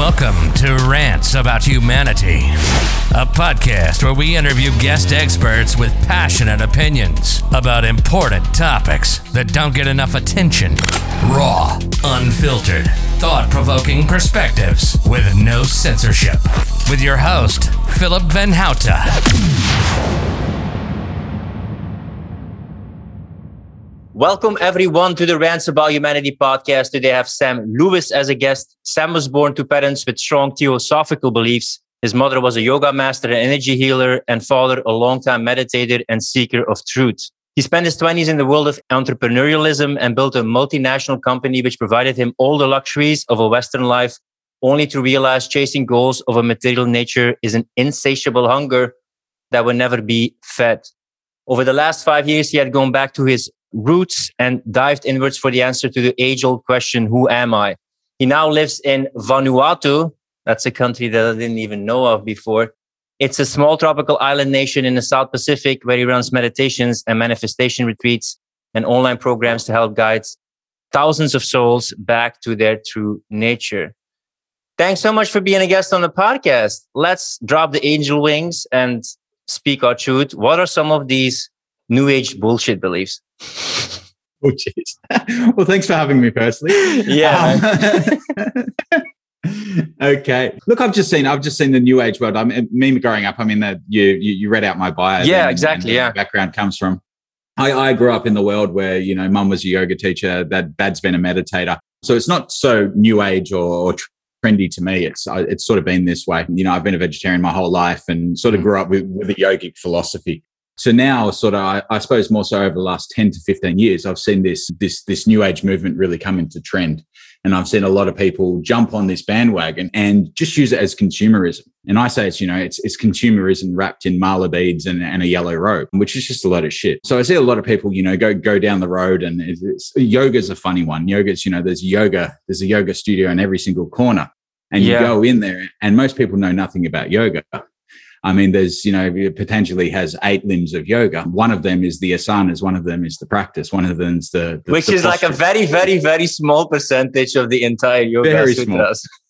Welcome to Rants About Humanity, a podcast where we interview guest experts with passionate opinions about important topics that don't get enough attention. Raw, unfiltered, thought provoking perspectives with no censorship. With your host, Philip Van Houten. Welcome everyone to the Rants About Humanity podcast. Today I have Sam Lewis as a guest. Sam was born to parents with strong theosophical beliefs. His mother was a yoga master, an energy healer, and father a long-time meditator and seeker of truth. He spent his 20s in the world of entrepreneurialism and built a multinational company which provided him all the luxuries of a Western life, only to realize chasing goals of a material nature is an insatiable hunger that will never be fed. Over the last five years, he had gone back to his roots and dived inwards for the answer to the age old question, Who am I? He now lives in Vanuatu. That's a country that I didn't even know of before. It's a small tropical island nation in the South Pacific where he runs meditations and manifestation retreats and online programs to help guide thousands of souls back to their true nature. Thanks so much for being a guest on the podcast. Let's drop the angel wings and speak our truth. What are some of these new age bullshit beliefs? Oh, jeez. well, thanks for having me personally. Yeah. Um, okay. Look, I've just seen I've just seen the new age world. I mean, me growing up. I mean, that you, you you read out my bio. Yeah, and- exactly, and yeah. background comes from. I, I grew up in the world where you know, mum was a yoga teacher. That dad's been a meditator. So it's not so new age or, or trendy to me. It's it's sort of been this way. You know, I've been a vegetarian my whole life and sort of Mm. grew up with, with a yogic philosophy. So now, sort of, I, I suppose more so over the last ten to fifteen years, I've seen this this this new age movement really come into trend, and I've seen a lot of people jump on this bandwagon and just use it as consumerism. And I say it's you know it's it's consumerism wrapped in mala beads and, and a yellow robe, which is just a lot of shit. So I see a lot of people you know go go down the road, and it's, it's, yoga's a funny one. Yoga's you know there's yoga there's a yoga studio in every single corner, and you go in there, and most people know nothing about yoga. I mean, there's, you know, Patanjali has eight limbs of yoga. One of them is the asanas, one of them is the practice, one of them is the, the Which the is like a very, very, very small percentage of the entire yoga Very small.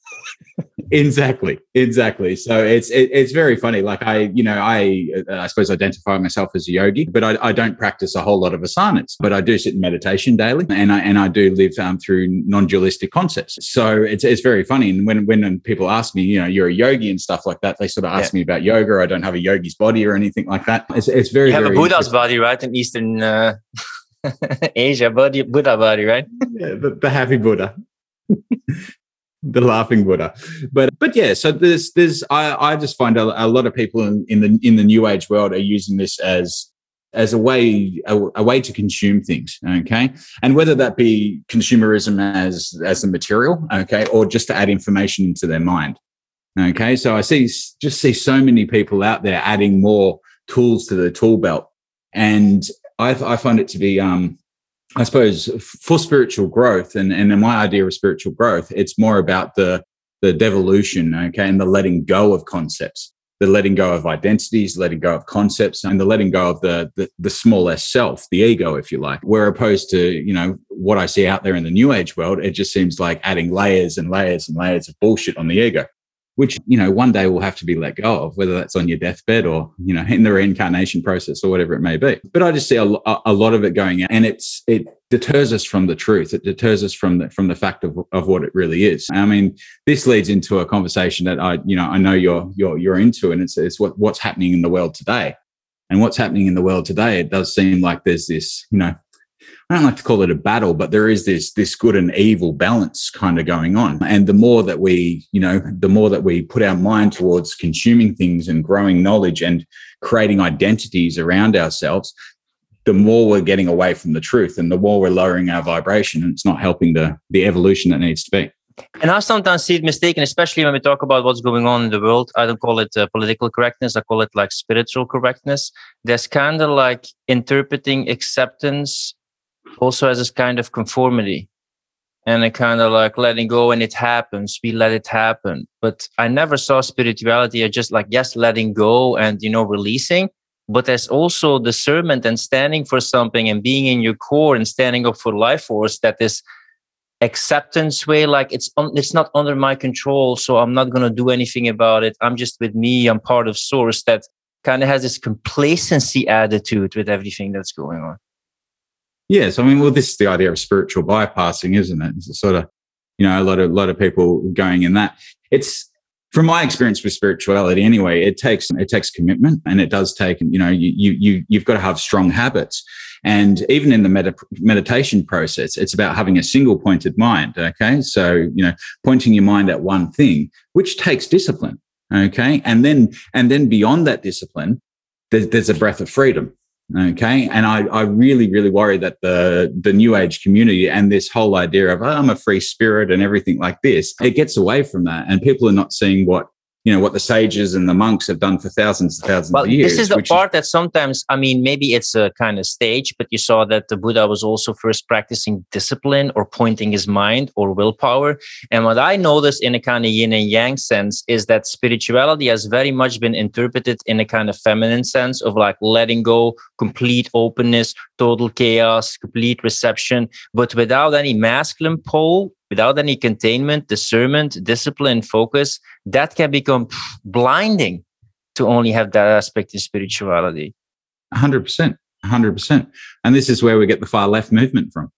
exactly, exactly. So it's it, it's very funny. Like I, you know, I I suppose identify myself as a yogi, but I, I don't practice a whole lot of asanas. But I do sit in meditation daily, and I and I do live um, through non-dualistic concepts. So it's it's very funny. And when when people ask me, you know, you're a yogi and stuff like that, they sort of ask me about yoga. I don't have a yogi's body or anything like that. It's it's very You have a Buddha's body, right? In Eastern uh, Asia, body, Buddha body, right? yeah, the, the happy Buddha, the laughing Buddha. But but yeah, so there's there's I, I just find a, a lot of people in, in the in the new age world are using this as as a way a, a way to consume things okay? And whether that be consumerism as as the material okay or just to add information into their mind okay? So i see just see so many people out there adding more tools to the tool belt. And i, I find it to be um I suppose for spiritual growth, and, and in my idea of spiritual growth, it's more about the the devolution, okay, and the letting go of concepts, the letting go of identities, letting go of concepts, and the letting go of the the, the smallest self, the ego, if you like. Where opposed to you know what I see out there in the new age world, it just seems like adding layers and layers and layers of bullshit on the ego which you know one day will have to be let go of whether that's on your deathbed or you know in the reincarnation process or whatever it may be. But i just see a, a lot of it going out and it's it deters us from the truth. It deters us from the from the fact of, of what it really is. I mean this leads into a conversation that i you know i know you're you're you're into and it's it's what what's happening in the world today. And what's happening in the world today it does seem like there's this you know I don't like to call it a battle, but there is this this good and evil balance kind of going on. And the more that we, you know, the more that we put our mind towards consuming things and growing knowledge and creating identities around ourselves, the more we're getting away from the truth and the more we're lowering our vibration and it's not helping the the evolution that needs to be. And I sometimes see it mistaken, especially when we talk about what's going on in the world. I don't call it uh, political correctness. I call it like spiritual correctness. There's kind of like interpreting acceptance also as this kind of conformity and a kind of like letting go and it happens. We let it happen. But I never saw spirituality as just like, yes, letting go and, you know, releasing. But there's also discernment and standing for something and being in your core and standing up for life force that is acceptance way like it's on, it's not under my control so i'm not going to do anything about it i'm just with me i'm part of source that kind of has this complacency attitude with everything that's going on yes i mean well this is the idea of spiritual bypassing isn't it? It's sort of you know a lot of a lot of people going in that. It's from my experience with spirituality anyway it takes it takes commitment and it does take you know you you you've got to have strong habits. And even in the med- meditation process it's about having a single pointed mind okay? So you know pointing your mind at one thing which takes discipline okay? And then and then beyond that discipline there's, there's a breath of freedom Okay. And I, I really, really worry that the, the new age community and this whole idea of, oh, I'm a free spirit and everything like this, it gets away from that. And people are not seeing what you know what the sages and the monks have done for thousands and thousands well, of years. This is the part is- that sometimes, I mean, maybe it's a kind of stage, but you saw that the Buddha was also first practicing discipline or pointing his mind or willpower. And what I noticed in a kind of yin and yang sense is that spirituality has very much been interpreted in a kind of feminine sense of like letting go, complete openness, total chaos, complete reception, but without any masculine pole without any containment, discernment, discipline, focus, that can become blinding to only have that aspect in spirituality. 100%. 100%. And this is where we get the far left movement from.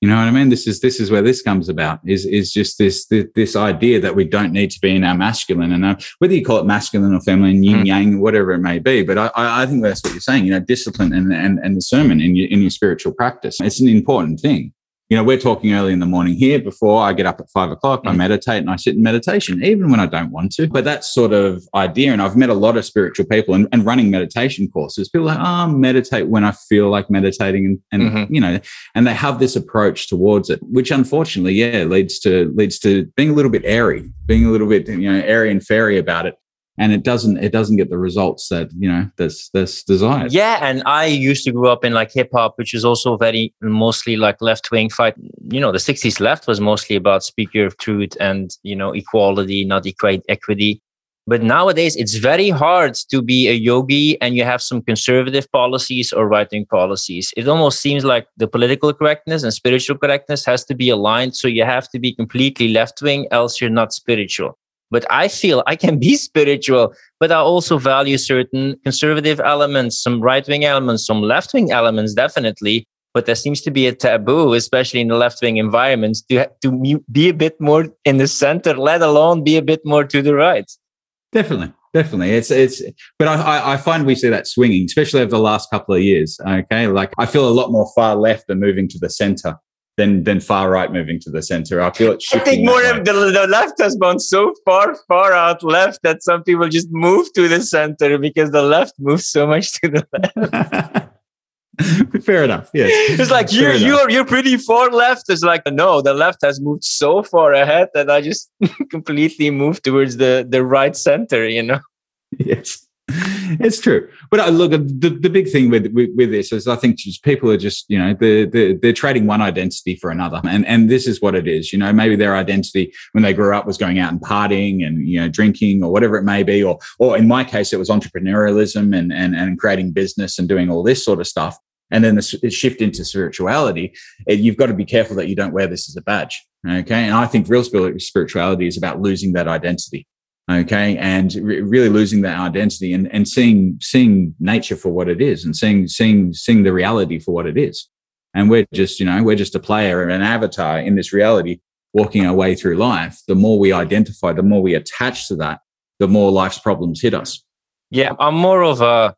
You know what I mean? This is this is where this comes about. Is is just this this, this idea that we don't need to be in our masculine and our, whether you call it masculine or feminine, yin mm. yang, whatever it may be. But I, I think that's what you're saying. You know, discipline and and and discernment in your in your spiritual practice. It's an important thing you know, we're talking early in the morning here before I get up at five o'clock. I mm. meditate and I sit in meditation, even when I don't want to. But that sort of idea, and I've met a lot of spiritual people and, and running meditation courses. People are like, oh, meditate when I feel like meditating, and, and mm-hmm. you know, and they have this approach towards it, which unfortunately, yeah, leads to leads to being a little bit airy, being a little bit you know airy and fairy about it and it doesn't it doesn't get the results that you know that's that's desired. Yeah and i used to grow up in like hip hop which is also very mostly like left wing fight. You know the 60s left was mostly about speak your truth and you know equality not equate equity. But nowadays it's very hard to be a yogi and you have some conservative policies or right wing policies. It almost seems like the political correctness and spiritual correctness has to be aligned so you have to be completely left wing else you're not spiritual but I feel I can be spiritual, but I also value certain conservative elements, some right wing elements, some left wing elements, definitely. But there seems to be a taboo, especially in the left wing environments, to, to be a bit more in the center, let alone be a bit more to the right. Definitely. Definitely, it's it's, but I I find we see that swinging, especially over the last couple of years. Okay, like I feel a lot more far left than moving to the center than than far right moving to the center. I feel it. I think more of the, the left has gone so far far out left that some people just move to the center because the left moves so much to the left. Fair enough. Yes. It's like you're you're you're pretty far left. It's like no, the left has moved so far ahead that I just completely moved towards the the right center. You know. Yes. it's true. But uh, look, the, the big thing with, with, with this is I think just people are just, you know, they're, they're, they're, trading one identity for another. And, and this is what it is. You know, maybe their identity when they grew up was going out and partying and, you know, drinking or whatever it may be. Or, or in my case, it was entrepreneurialism and, and, and creating business and doing all this sort of stuff. And then the shift into spirituality, you've got to be careful that you don't wear this as a badge. Okay. And I think real spirituality is about losing that identity okay and re- really losing that identity and, and seeing seeing nature for what it is and seeing seeing seeing the reality for what it is. And we're just you know we're just a player an avatar in this reality walking our way through life. The more we identify the more we attach to that the more life's problems hit us. Yeah i'm more of a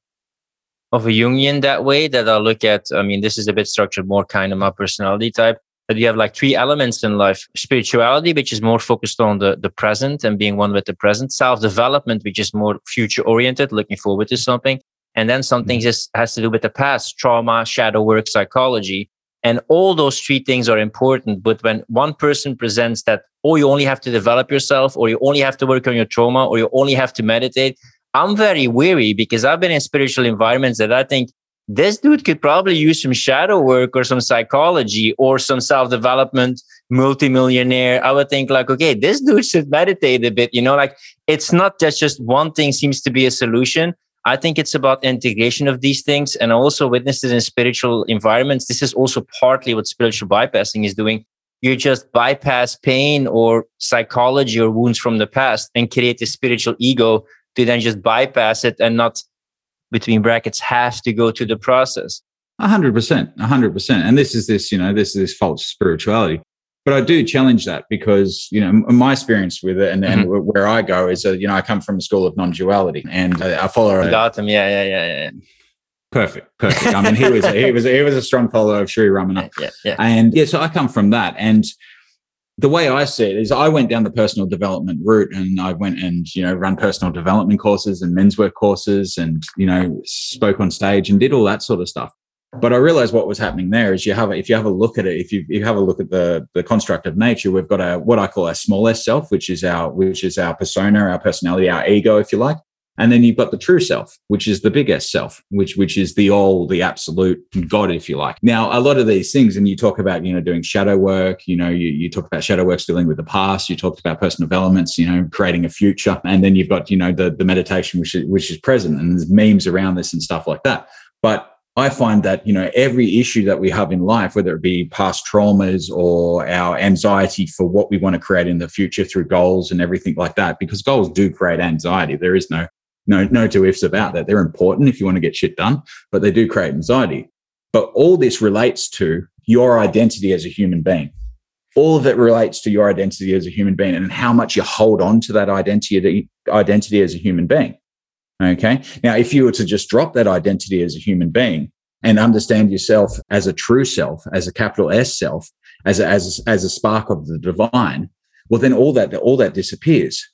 of a Jungian that way that i look at i mean this is a bit structured more kind of my personality type that you have like three elements in life. Spirituality which is more focused on the, the present and being one with the present. Self-development which is more future oriented looking forward to something. And then something mm-hmm. just has to do with the past trauma shadow work psychology. And all those three things are important but when one person presents that oh you only have to develop yourself or you only have to work on your trauma or you only have to meditate i'm very weary because i've been in spiritual environments that i think this dude could probably use some shadow work or some psychology or some self development multimillionaire. I would think like okay this dude should meditate a bit you know like it's not just just one thing seems to be a solution. I think it's about integration of these things and also witnesses in spiritual environments. This is also partly what spiritual bypassing is doing. You just bypass pain or psychology or wounds from the past and create a spiritual ego to then just bypass it and not between brackets has to go through the process. A hundred percent, a hundred percent. And this is this, you know, this is this false spirituality. But I do challenge that because, you know, my experience with it and, mm-hmm. and where I go is that, you know, I come from a school of non-duality and I follow. I got them. Yeah, yeah, yeah, yeah. Perfect, perfect. I mean, he was he was he was a strong follower of Sri Ramana, yeah, yeah. and yeah. So I come from that, and the way I see it is, I went down the personal development route, and I went and you know run personal development courses and men's work courses, and you know spoke on stage and did all that sort of stuff. But I realized what was happening there is you have if you have a look at it, if you, you have a look at the the construct of nature, we've got a what I call a small s self, which is our which is our persona, our personality, our ego, if you like. And then you've got the true self, which is the biggest self, which which is the all, the absolute God, if you like. Now, a lot of these things, and you talk about, you know, doing shadow work, you know, you, you talk about shadow work dealing with the past, you talked about personal developments, you know, creating a future. And then you've got, you know, the, the meditation, which is which is present, and there's memes around this and stuff like that. But I find that, you know, every issue that we have in life, whether it be past traumas or our anxiety for what we want to create in the future through goals and everything like that, because goals do create anxiety. There is no no, no two ifs about that. They're important if you want to get shit done, but they do create anxiety. But all this relates to your identity as a human being. All of it relates to your identity as a human being and how much you hold on to that identity, identity as a human being. Okay. Now, if you were to just drop that identity as a human being and understand yourself as a true self, as a capital S self, as a, as, as a spark of the divine, well, then all that, all that disappears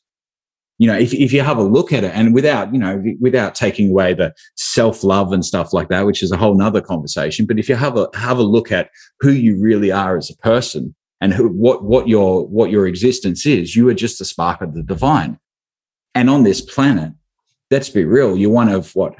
you know, if, if you have a look at it and without, you know, without taking away the self love and stuff like that, which is a whole nother conversation. But if you have a, have a look at who you really are as a person and who, what, what your, what your existence is, you are just a spark of the divine. And on this planet, let's be real, you're one of what,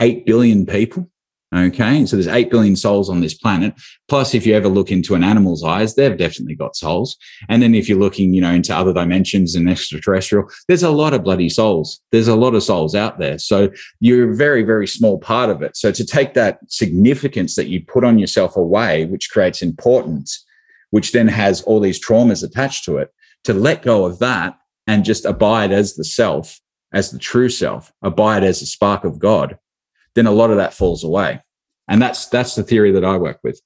8 billion people. Okay. So there's 8 billion souls on this planet. Plus, if you ever look into an animal's eyes, they've definitely got souls. And then if you're looking, you know, into other dimensions and extraterrestrial, there's a lot of bloody souls. There's a lot of souls out there. So you're a very, very small part of it. So to take that significance that you put on yourself away, which creates importance, which then has all these traumas attached to it, to let go of that and just abide as the self, as the true self, abide as a spark of God then a lot of that falls away. And that's that's the theory that I work with.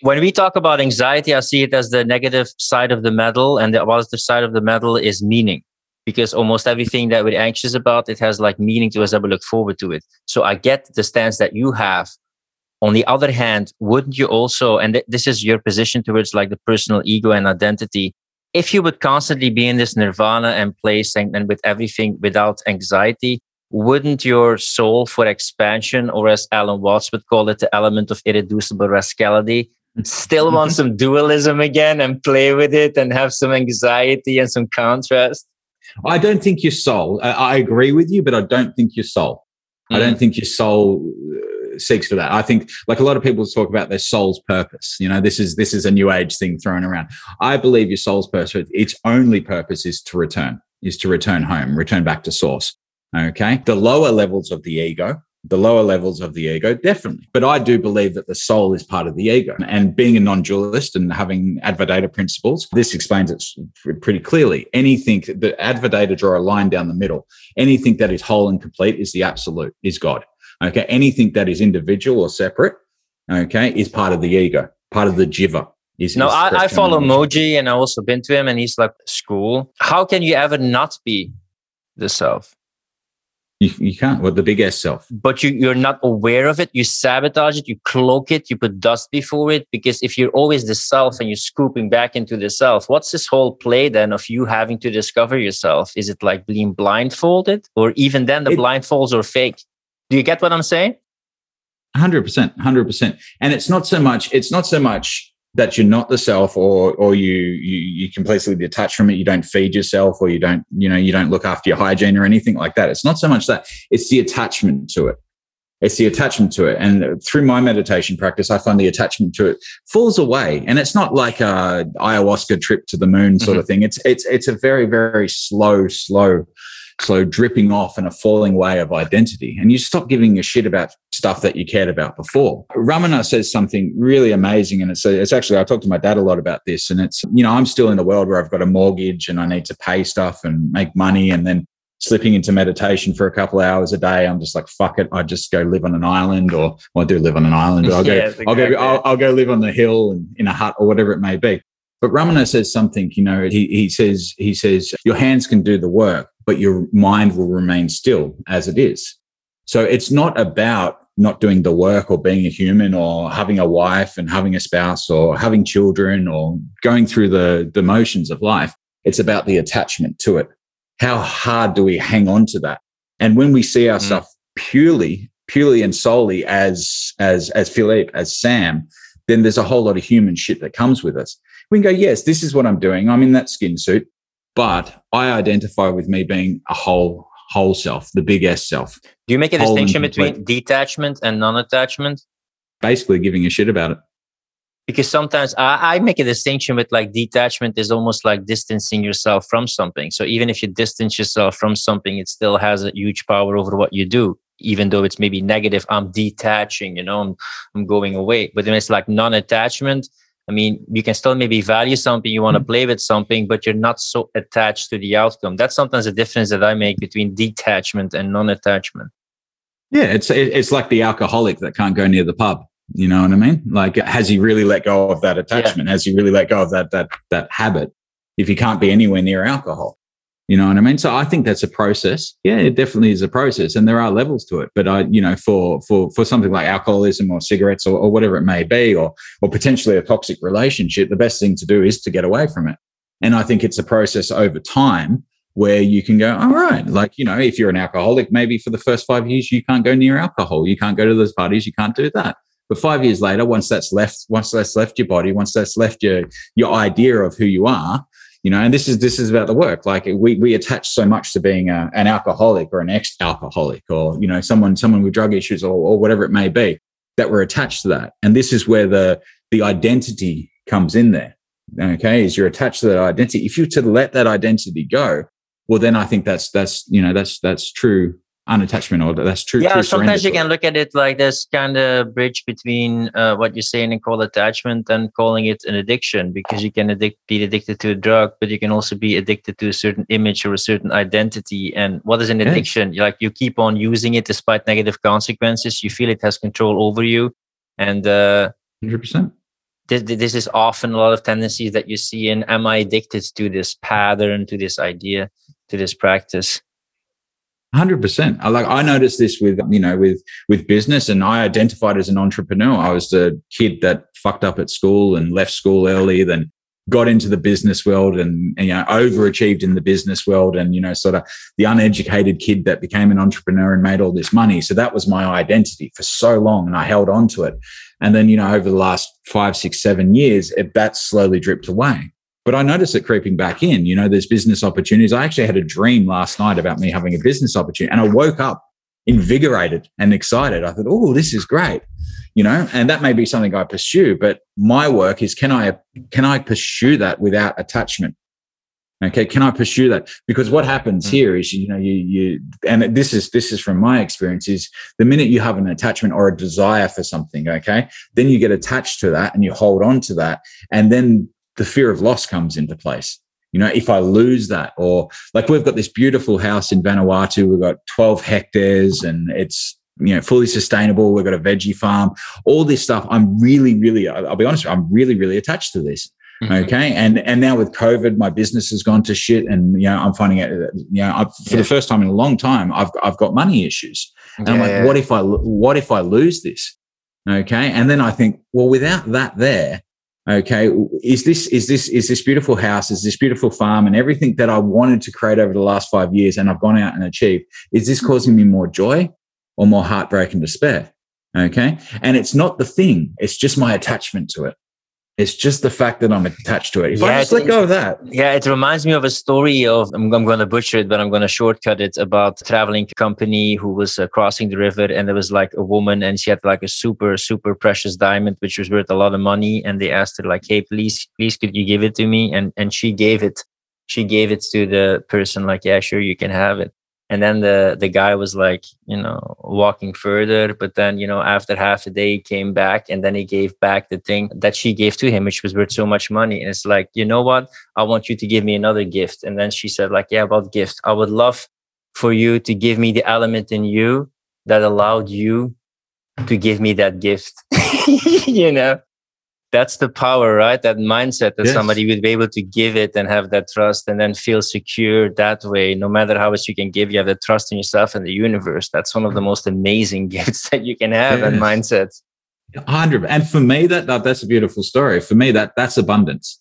When we talk about anxiety, I see it as the negative side of the medal, and the positive side of the medal is meaning. Because almost everything that we're anxious about, it has like meaning to us that we look forward to it. So I get the stance that you have. On the other hand, wouldn't you also, and th- this is your position towards like the personal ego and identity, if you would constantly be in this nirvana and place and, and with everything without anxiety, wouldn't your soul for expansion, or as Alan Watts would call it, the element of irreducible rascality, still want some dualism again and play with it and have some anxiety and some contrast? I don't think your soul, I agree with you, but I don't think your soul. Mm. I don't mm. think your soul uh, seeks for that. I think like a lot of people talk about their soul's purpose. You know, this is this is a new age thing thrown around. I believe your soul's purpose, its only purpose is to return, is to return home, return back to source. Okay. The lower levels of the ego, the lower levels of the ego, definitely. But I do believe that the soul is part of the ego. And being a non dualist and having Advaita principles, this explains it pretty clearly. Anything, the Advaita draw a line down the middle. Anything that is whole and complete is the absolute, is God. Okay. Anything that is individual or separate, okay, is part of the ego, part of the jiva. Is, no, I, I follow Mooji and I also been to him and he's like, school. How can you ever not be the self? You, you can't. What the big S self? But you, you're not aware of it. You sabotage it. You cloak it. You put dust before it. Because if you're always the self and you're scooping back into the self, what's this whole play then of you having to discover yourself? Is it like being blindfolded, or even then the it, blindfolds are fake? Do you get what I'm saying? Hundred percent, hundred percent. And it's not so much. It's not so much that you're not the self or or you you you completely detach from it. You don't feed yourself or you don't you know you don't look after your hygiene or anything like that. It's not so much that it's the attachment to it. It's the attachment to it. And through my meditation practice i find the attachment to it falls away. And it's not like a ayahuasca trip to the moon sort mm-hmm. of thing. It's it's it's a very very slow slow slow dripping off and a falling away of identity. And you stop giving a shit about stuff that you cared about before. Ramana says something really amazing. And it's, it's actually, I talked to my dad a lot about this. And it's, you know, I'm still in a world where I've got a mortgage and I need to pay stuff and make money. And then slipping into meditation for a couple of hours a day. I'm just like, fuck it. I just go live on an island or well, I do live on an island, I'll go, yeah, exactly. I'll go, I'll, I'll, go live on the hill and in a hut or whatever it may be. But Ramana says something, you know, he, he says, he says, your hands can do the work, but your mind will remain still as it is. So it's not about not doing the work or being a human or having a wife and having a spouse or having children or going through the, the motions of life. It's about the attachment to it how hard do we hang on to that? And when we see ourselves mm. purely, purely and solely as as as Philippe, as Sam, then there's a whole lot of human shit that comes with us. We can go, yes, this is what I'm doing. I'm in that skin suit, but I identify with me being a whole whole self, the big S self. Do you make a distinction between detachment and non-attachment? Basically, giving a shit about it because sometimes I, I, make a distinction with like detachment is almost like distancing yourself from something. So even if you distance yourself from something, it still has a huge power over what you do, even though it's maybe negative. I'm detaching, you know, I'm, I'm going away. But then it's like non-attachment. I mean, you can still maybe value something, you want to mm-hmm. play with something, but you're not so attached to the outcome. That's sometimes the difference that I make between detachment and non-attachment. Yeah, it's it's like the alcoholic that can't go near the pub you know what I mean? Like, has he really let go of that attachment? Yeah. Has he really let go of that that that habit? If he can't be anywhere near alcohol, you know what I mean? So I think that's a process. Yeah, it definitely is a process, and there are levels to it. But I, you know, for for for something like alcoholism or cigarettes or, or whatever it may be, or or potentially a toxic relationship, the best thing to do is to get away from it. And I think it's a process over time where you can go, all right, like, you know, if you're an alcoholic, maybe for the first five years, you can't go near alcohol. You can't go to those parties. You can't do that. But five years later, once that's left, once that's left your body, once that's left your your idea of who you are, you know, and this is this is about the work. Like we we attach so much to being a, an alcoholic or an ex-alcoholic or you know someone someone with drug issues or, or whatever it may be that we're attached to that. And this is where the the identity comes in there. Okay, is you're attached to that identity. If you to let that identity go, well, then I think that's that's you know that's that's true unattachment or that's true yeah true sometimes you can look at it like this kind of bridge between uh, what you're saying and call attachment and calling it an addiction because you can addict, be addicted to a drug but you can also be addicted to a certain image or a certain identity. And what is an addiction? Like you keep on using it despite negative consequences. You feel it has control over you. And uh 100% this, this is often a lot of tendencies that you see in am i addicted to this pattern to this idea to this practice Hundred percent. I like. I noticed this with you know with with business, and I identified as an entrepreneur. I was the kid that fucked up at school and left school early, then got into the business world and, and, you know overachieved in the business world, and you know sort of the uneducated kid that became an entrepreneur and made all this money. So that was my identity for so long, and I held on to it. And then you know over the last five, six, seven years, it, that slowly dripped away. But I noticed it creeping back in. You know, there's business opportunities. I actually had a dream last night about me having a business opportunity, and I woke up invigorated and excited. I thought, oh, this is great. You know, and that may be something I pursue, but my work is can I can I pursue that without attachment? Okay, can I pursue that? Because what happens mm-hmm. here is, you know, you you and this is this is from my experience is the minute you have an attachment or a desire for something, okay, then you get attached to that and you hold on to that, and then the fear of loss comes into place. You know, if I lose that, or like we've got this beautiful house in Vanuatu, we've got 12 hectares and it's, you know, fully sustainable. We've got a veggie farm, all this stuff. I'm really, really, I'll be honest, I'm really, really attached to this. Mm-hmm. Okay. And and now with COVID, my business has gone to shit. And you know, I'm finding out, you know, I've, for yeah. the first time in a long time, I've I've got money issues. And yeah. I'm like, what if I what if I lose this? Okay. And then I think, well, without that there, okay is this is this is this beautiful house is this beautiful farm and everything that i wanted to create over the last five years and i've gone out and achieved is this causing me more joy or more heartbreak and despair? Okay and it's not the thing it's just my attachment to it it's just the fact that I'm attached to it. If yeah, I just let go of that. Yeah, it reminds me of a story of, I'm, I'm going to butcher it, but I'm going to shortcut it about a traveling company who was uh, crossing the river and there was like a woman and she had like a super, super precious diamond, which was worth a lot of money. And they asked her like, Hey, please, please, could you give it to me? And, and she gave it. She gave it to the person like, yeah, sure, you can have it. And then the the guy was like, you know, walking further. But then, you know, after half a day, he came back and then he gave back the thing that she gave to him, which was worth so much money. And it's like, you know what? I want you to give me another gift. And then she said, like, yeah, about gift? I would love for you to give me the element in you that allowed you to give me that gift. you know? That's the power, right? That mindset that yes. somebody would be able to give it and have that trust and then feel secure that way. No matter how much you can give, you have the trust in yourself and the universe. That's one of the most amazing gifts that you can have yes. and mindsets. 100 and for me that, that that's a beautiful story for me that that's abundance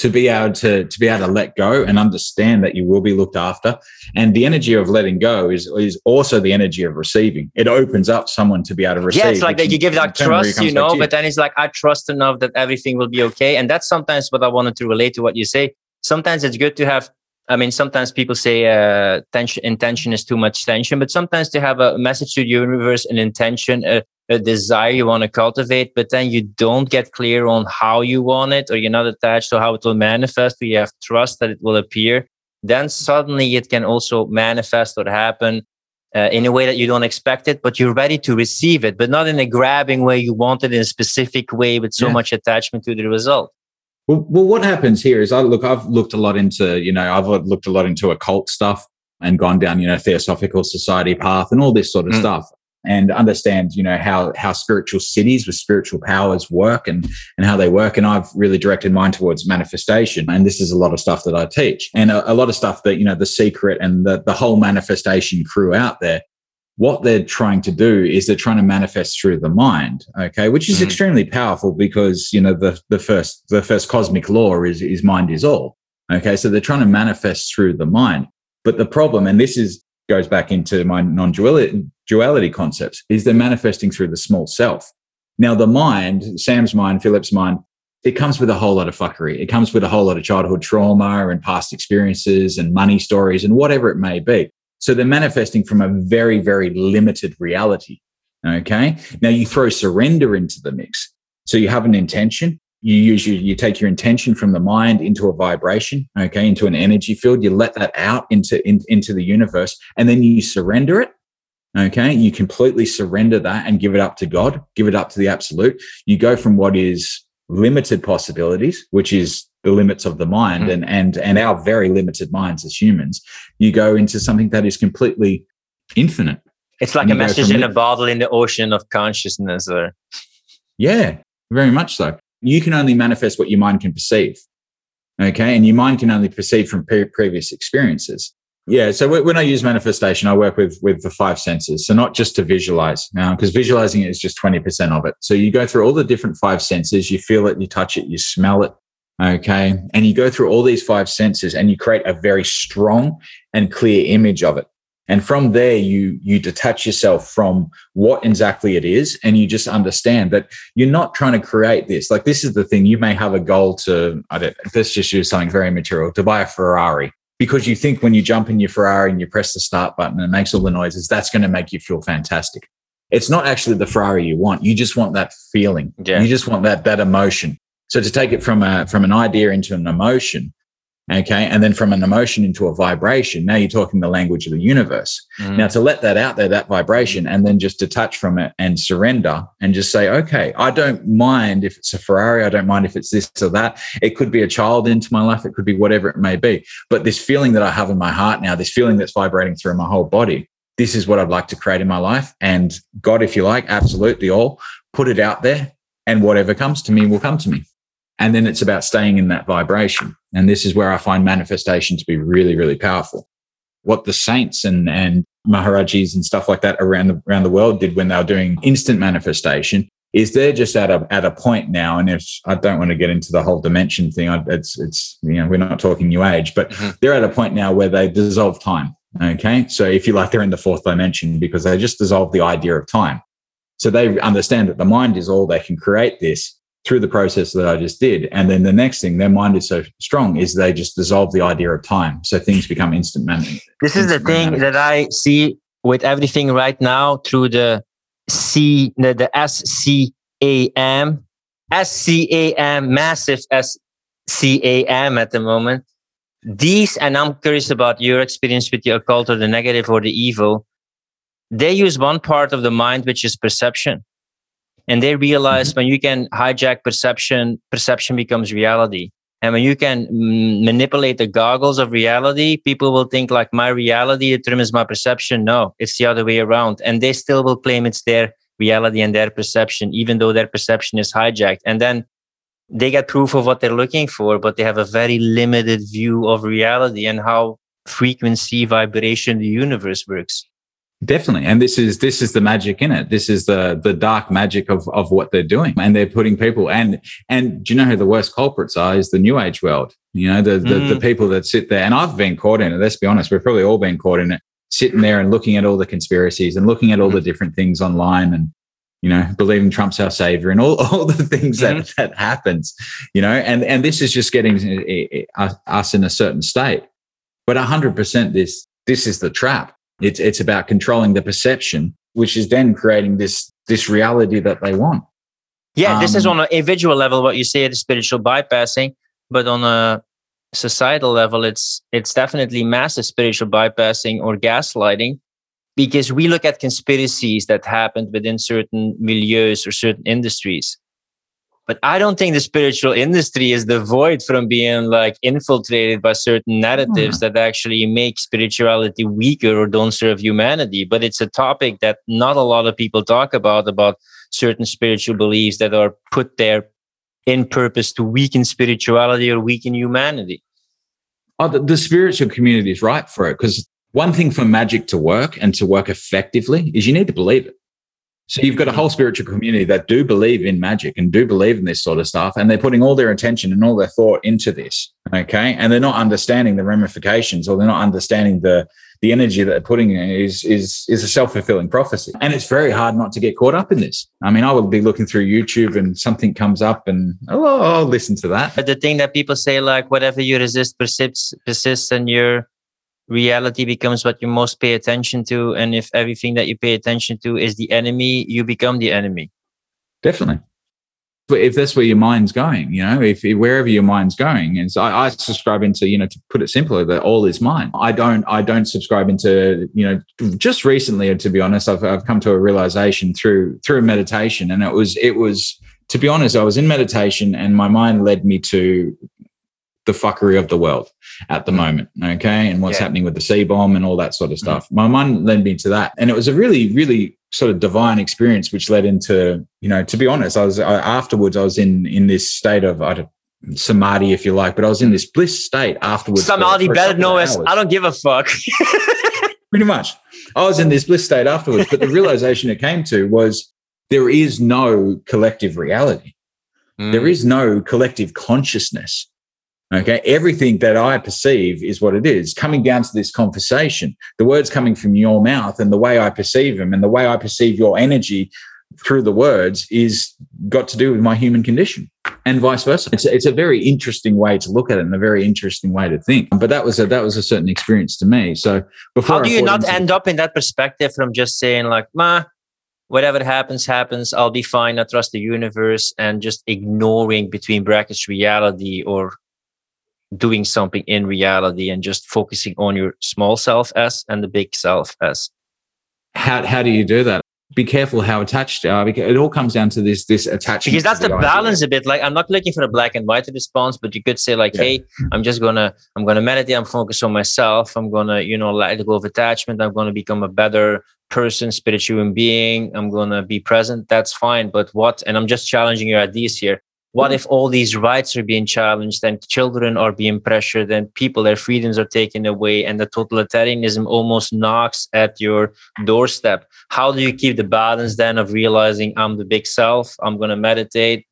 to be able to to be able to let go and understand that you will be looked after. And the energy of letting go is is also the energy of receiving. It opens up someone to be able to receive yeah it's like that you give that trust you know but then it's like i trust enough that everything will be okay. And that's sometimes what i wanted to relate to what you say. Sometimes it's good to have I mean, sometimes people say uh, tension, intention is too much tension, but sometimes to have a message to the universe, an intention, a, a desire you want to cultivate, but then you don't get clear on how you want it, or you're not attached to how it will manifest, or you have trust that it will appear, then suddenly it can also manifest or happen uh, in a way that you don't expect it, but you're ready to receive it, but not in a grabbing way you want it in a specific way with so yeah. much attachment to the result. Well, well, what happens here is I look, I've looked a lot into, you know, I've looked a lot into occult stuff and gone down, you know, Theosophical Society path and all this sort of mm. stuff and understand you know how how spiritual siddhis with spiritual powers work and and how they work. And i've really directed mine towards manifestation. And this is a lot of stuff that i teach and a, a lot of stuff that you know the secret and the, the whole manifestation crew out there what they're trying to do is they're trying to manifest through the mind okay? Which is mm-hmm. extremely powerful because you know the the first the first cosmic law is is mind is all okay? So they're trying to manifest through the mind. But the problem and this is goes back into my non-duality duality concepts is they're manifesting through the small self. Now, the mind, Sam's mind, Philip's mind, it comes with a whole lot of fuckery. It comes with a whole lot of childhood trauma and past experiences and money stories and whatever it may be. So they're manifesting from a very, very limited reality. Okay. Now you throw surrender into the mix. So you have an intention you use your, you take your intention from the mind into a vibration okay into an energy field. You let that out into in, into the universe and then you surrender it okay? You completely surrender that and give it up to god give it up to the absolute. You go from what is limited possibilities which is the limits of the mind mm-hmm. and and and our very limited minds as humans you go into something that is completely infinite. It's like a message in a bottle in the ocean of consciousness or yeah very much so you can only manifest what your mind can perceive. Okay. And your mind can only perceive from pre- previous experiences. Yeah. So when I use manifestation, I work with, with the five senses. So not just to visualize uh, now, because visualizing is just 20% of it. So you go through all the different five senses, you feel it, you touch it, you smell it. Okay. And you go through all these five senses and you create a very strong and clear image of it. And from there, you you detach yourself from what exactly it is, and you just understand that you're not trying to create this. Like this is the thing. You may have a goal to I don't. Let's just use something very material to buy a Ferrari because you think when you jump in your Ferrari and you press the start button and it makes all the noises, that's going to make you feel fantastic. It's not actually the Ferrari you want. You just want that feeling. Yeah. You just want that that emotion. So to take it from a from an idea into an emotion, Okay. And then from an emotion into a vibration, now you're talking the language of the universe. Mm. Now to let that out there, that vibration, and then just detach from it and surrender and just say, okay, I don't mind if it's a Ferrari. I don't mind if it's this or that. It could be a child into my life. It could be whatever it may be. But this feeling that I have in my heart now, this feeling that's vibrating through my whole body, this is what I'd like to create in my life. And God, if you like, absolutely all, put it out there and whatever comes to me will come to me. And then it's about staying in that vibration. And this is where I find manifestation to be really, really powerful. What the saints and, and Maharajis and stuff like that around the, around the world did when they were doing instant manifestation is they're just at a, at a point now. And if I don't want to get into the whole dimension thing, it's, it's, you know, we're not talking new age, but mm-hmm. they're at a point now where they dissolve time. Okay. So if you like, they're in the fourth dimension because they just dissolve the idea of time. So they understand that the mind is all they can create this through the process that I just did. And then the next thing, their mind is so strong is they just dissolve the idea of time. So things become instant memory. This is the thing that I see with everything right now through the C, the, the SCAM, SCAM, massive SCAM at the moment. these, and I'm curious about your experience with the occult or the negative or the evil. They use one part of the mind, which is perception. And they realize mm-hmm. when you can hijack perception, perception becomes reality. And when you can manipulate the goggles of reality, people will think like my reality determines my perception. No, it's the other way around. And they still will claim it's their reality and their perception, even though their perception is hijacked. And then they get proof of what they're looking for, but they have a very limited view of reality and how frequency, vibration, the universe works. Definitely. And this is this is the magic in it. This is the the dark magic of of what they're doing. And they're putting people and and do you know who the worst culprits are is the new age world. You know, the the, mm. the people that sit there and I've been caught in it. Let's be honest, we've probably all been caught in it, sitting there and looking at all the conspiracies and looking at all mm. the different things online and you know, believing Trump's our savior and all, all the things mm-hmm. that that happens, you know, and and this is just getting eh, eh, us in a certain state. But hundred percent, this this is the trap it's it's about controlling the perception, which is then creating this this reality that they want. Yeah, um, this is um, on an individual level what you say the spiritual bypassing, but on a societal level, it's it's definitely massive spiritual bypassing or gaslighting because we look at conspiracies that happened within certain milieus or certain industries but I don't think the spiritual industry is devoid from being like infiltrated by certain narratives mm. that actually make spirituality weaker or don't serve humanity. But it's a topic that not a lot of people talk about, about certain spiritual beliefs that are put there in purpose to weaken spirituality or weaken humanity. Oh, the, the spiritual community is right for it because one thing for magic to work and to work effectively is you need to believe it. So you've got a whole spiritual community that do believe in magic and do believe in this sort of stuff. And they're putting all their attention and all their thought into this. Okay. And they're not understanding the ramifications or they're not understanding the, the energy that they're putting in is, is, is a self-fulfilling prophecy. And it's very hard not to get caught up in this. I mean, I will be looking through YouTube and something comes up and oh, I'll listen to that. But the thing that people say, like, whatever you resist persists, persists and you're reality becomes what you most pay attention to and if everything that you pay attention to is the enemy you become the enemy. Definitely. If that's where your mind's going you know if, wherever your mind's going and so I, I, subscribe into you know to put it simpler that all is mine. I don't i don't subscribe into you know just recently to be honest i've, I've come to a realization through through meditation and it was it was to be honest i was in meditation and my mind led me to the fuckery of the world at the moment. Okay. And what's yeah. happening with the C bomb and all that sort of mm. stuff. Mm. My mind led me to that. And it was a really, really sort of divine experience, which led into, you know, to be honest, I was I, afterwards, I was in, in this state of, I samadhi, if you like, but I was in this bliss state afterwards. Samadhi, better know us. I don't give a fuck. Pretty much. I was in this bliss state afterwards, but the realization it came to was there is no collective reality. Mm. There is no collective consciousness. Okay. Everything that I perceive is what it is. Coming down to this conversation, the words coming from your mouth and the way I perceive them and the way I perceive your energy through the words is got to do with my human condition and vice versa. It's, it's a very interesting way to look at it and a very interesting way to think. But that was a, that was a certain experience to me. So before how do you not end up in that perspective from just saying like, ma, whatever happens, happens. I'll be fine. I trust the universe and just ignoring between brackets reality or doing something in reality and just focusing on your small self s and the big self s how, how do you do that? Be careful how attached you are because it all comes down to this this attachment because that's the, the balance a bit like i'm not looking for a black and white response but you could say like yeah. hey i'm just gonna i'm gonna meditate i'm focused on myself i'm gonna you know let go of attachment i'm gonna become a better person spiritual being i'm gonna be present that's fine but what and i'm just challenging your ideas here what if all these rights are being challenged and children are being pressured and people their freedoms are taken away and the totalitarianism almost knocks at your doorstep? How do you keep the balance then of realizing i'm the big self i'm going to meditate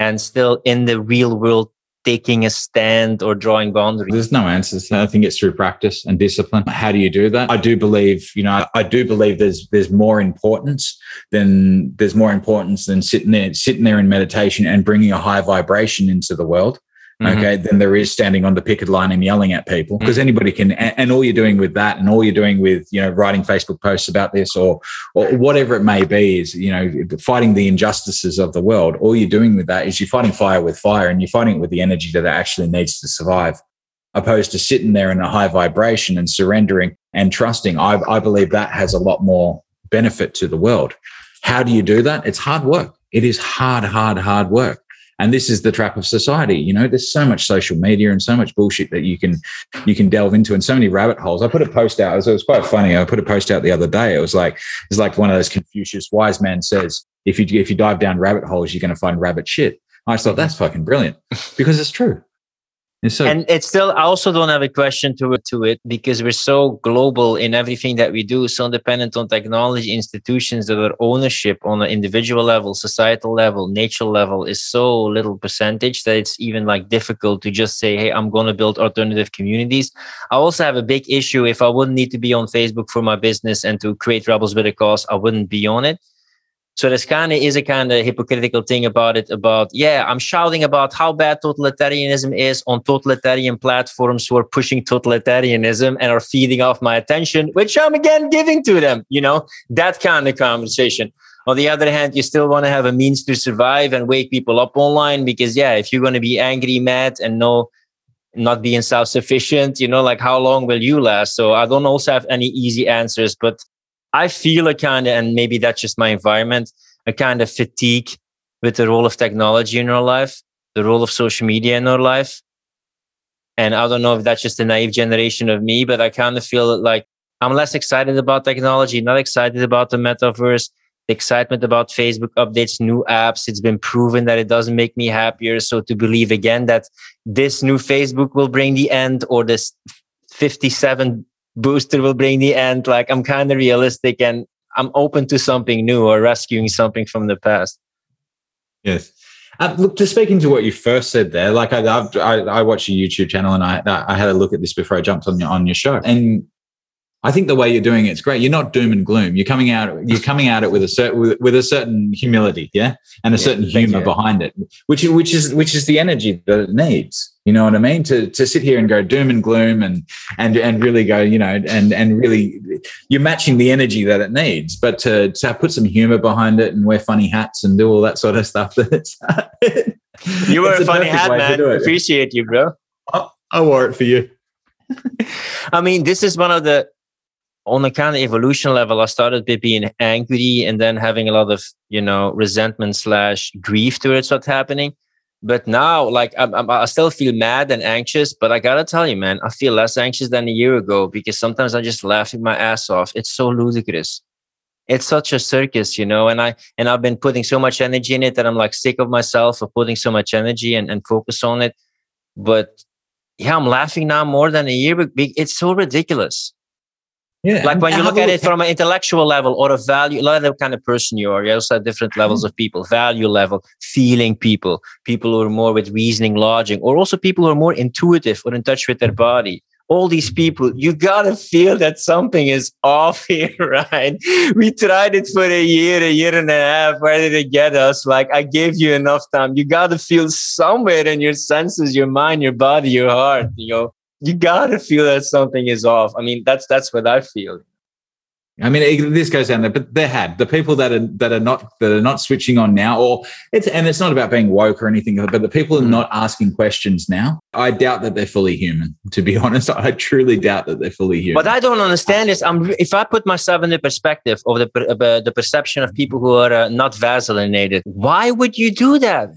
and still in the real world taking a stand or drawing boundaries? There's no answers. I think it's through practice and discipline. How do you do that? I do believe, you know, I do believe there's there's more importance than there's more importance than sitting there sitting there in meditation and bringing a high vibration into the world mm-hmm. okay, than there is standing on the picket line and yelling at people because mm-hmm. anybody can. And, and, all you're doing with that, and all you're doing with you know writing Facebook posts about this or or whatever it may be, is you know fighting the injustices of the world. All you're doing with that is you're fighting fire with fire, and you're fighting it with the energy that it actually needs to survive. opposed to sitting there in a high vibration and surrendering and trusting. I, I believe that has a lot more benefit to the world. How do you do that? It's hard work. It is hard, hard, hard work. And this is the trap of society. You know, there's so much social media and so much bullshit that you can you can delve into, and so many rabbit holes. I put a post out. It was, it was quite funny. I put a post out the other day. It was like it's like one of those Confucius wise man says, if you if you dive down rabbit holes, you're going to find rabbit shit. I thought that's fucking brilliant because it's true. And, so, and it's still, I also don't have a question to it, to it because we're so global in everything that we do, so dependent on technology institutions that are ownership on an individual level, societal level, nature level is so little percentage that it's even like difficult to just say, hey, I'm going to build alternative communities. I also have a big issue if I wouldn't need to be on Facebook for my business and to create rebels with a cause, I wouldn't be on it so there's kind of is a kind of hypocritical thing about it. About yeah, I'm shouting about how bad totalitarianism is on totalitarian platforms who are pushing totalitarianism and are feeding off my attention, which I'm again giving to them. You know that kind of conversation. On the other hand, you still want to have a means to survive and wake people up online because yeah, if you're going to be angry, mad, and no not being self-sufficient you know like how long will you last so i don't also have any easy answers but I feel a kind of, and maybe that's just my environment, a kind of fatigue with the role of technology in our life, the role of social media in our life. And I don't know if that's just a naive generation of me, but I kind of feel like I'm less excited about technology, not excited about the metaverse, the excitement about Facebook updates, new apps. It's been proven that it doesn't make me happier. So to believe again that this new Facebook will bring the end or this 57 booster will bring the end. Like I'm kind of realistic and I'm open to something new or rescuing something from the past. Yes. Uh, look, to speak into what you first said there, like I, I, I your YouTube channel and I, I had a look at this before I jumped on your, on your show. And I think the way you're doing it's great. You're not doom and gloom. You're coming out. You're coming at it with a certain with, with, a certain humility, yeah, and a yeah, certain humor behind it, which which is which is the energy that it needs. You know what I mean? To to sit here and go doom and gloom and and and really go, you know, and and really you're matching the energy that it needs. But to to put some humor behind it and wear funny hats and do all that sort of stuff. That's you wear a funny hat, man. Appreciate you, bro. I, I wore it for you. I mean, this is one of the on a kind of evolution level, I started by being angry and then having a lot of, you know, resentment slash grief towards what's happening. But now, like, I'm, I'm, i still feel mad and anxious, but I gotta tell you, man, I feel less anxious than a year ago because sometimes I'm just laughing my ass off. It's so ludicrous. It's such a circus, you know, and I and I've been putting so much energy in it that I'm like sick of myself for putting so much energy and, and focus on it. But yeah, I'm laughing now more than a year. It's so ridiculous. Yeah. Like when you look at it from an intellectual level or a value, a lot of the kind of person you are, you also have different levels of people, value level, feeling people, people who are more with reasoning, logic, or also people who are more intuitive or in touch with their body. All these people, you gotta feel that something is off here, right? We tried it for a year, a year and a half. Where did it get us? Like I gave you enough time. You gotta feel somewhere in your senses, your mind, your body, your heart, you know, you gotta feel that something is off. I mean, that's that's what I feel. I mean, it, this goes down there, but they had the people that are that are not that are not switching on now, or it's and it's not about being woke or anything, but the people are mm. not asking questions now. I doubt that they're fully human. To be honest, I truly doubt that they're fully human. What I don't understand is, I'm if I put myself in the perspective of the uh, the perception of people who are uh, not vaselinated, why would you do that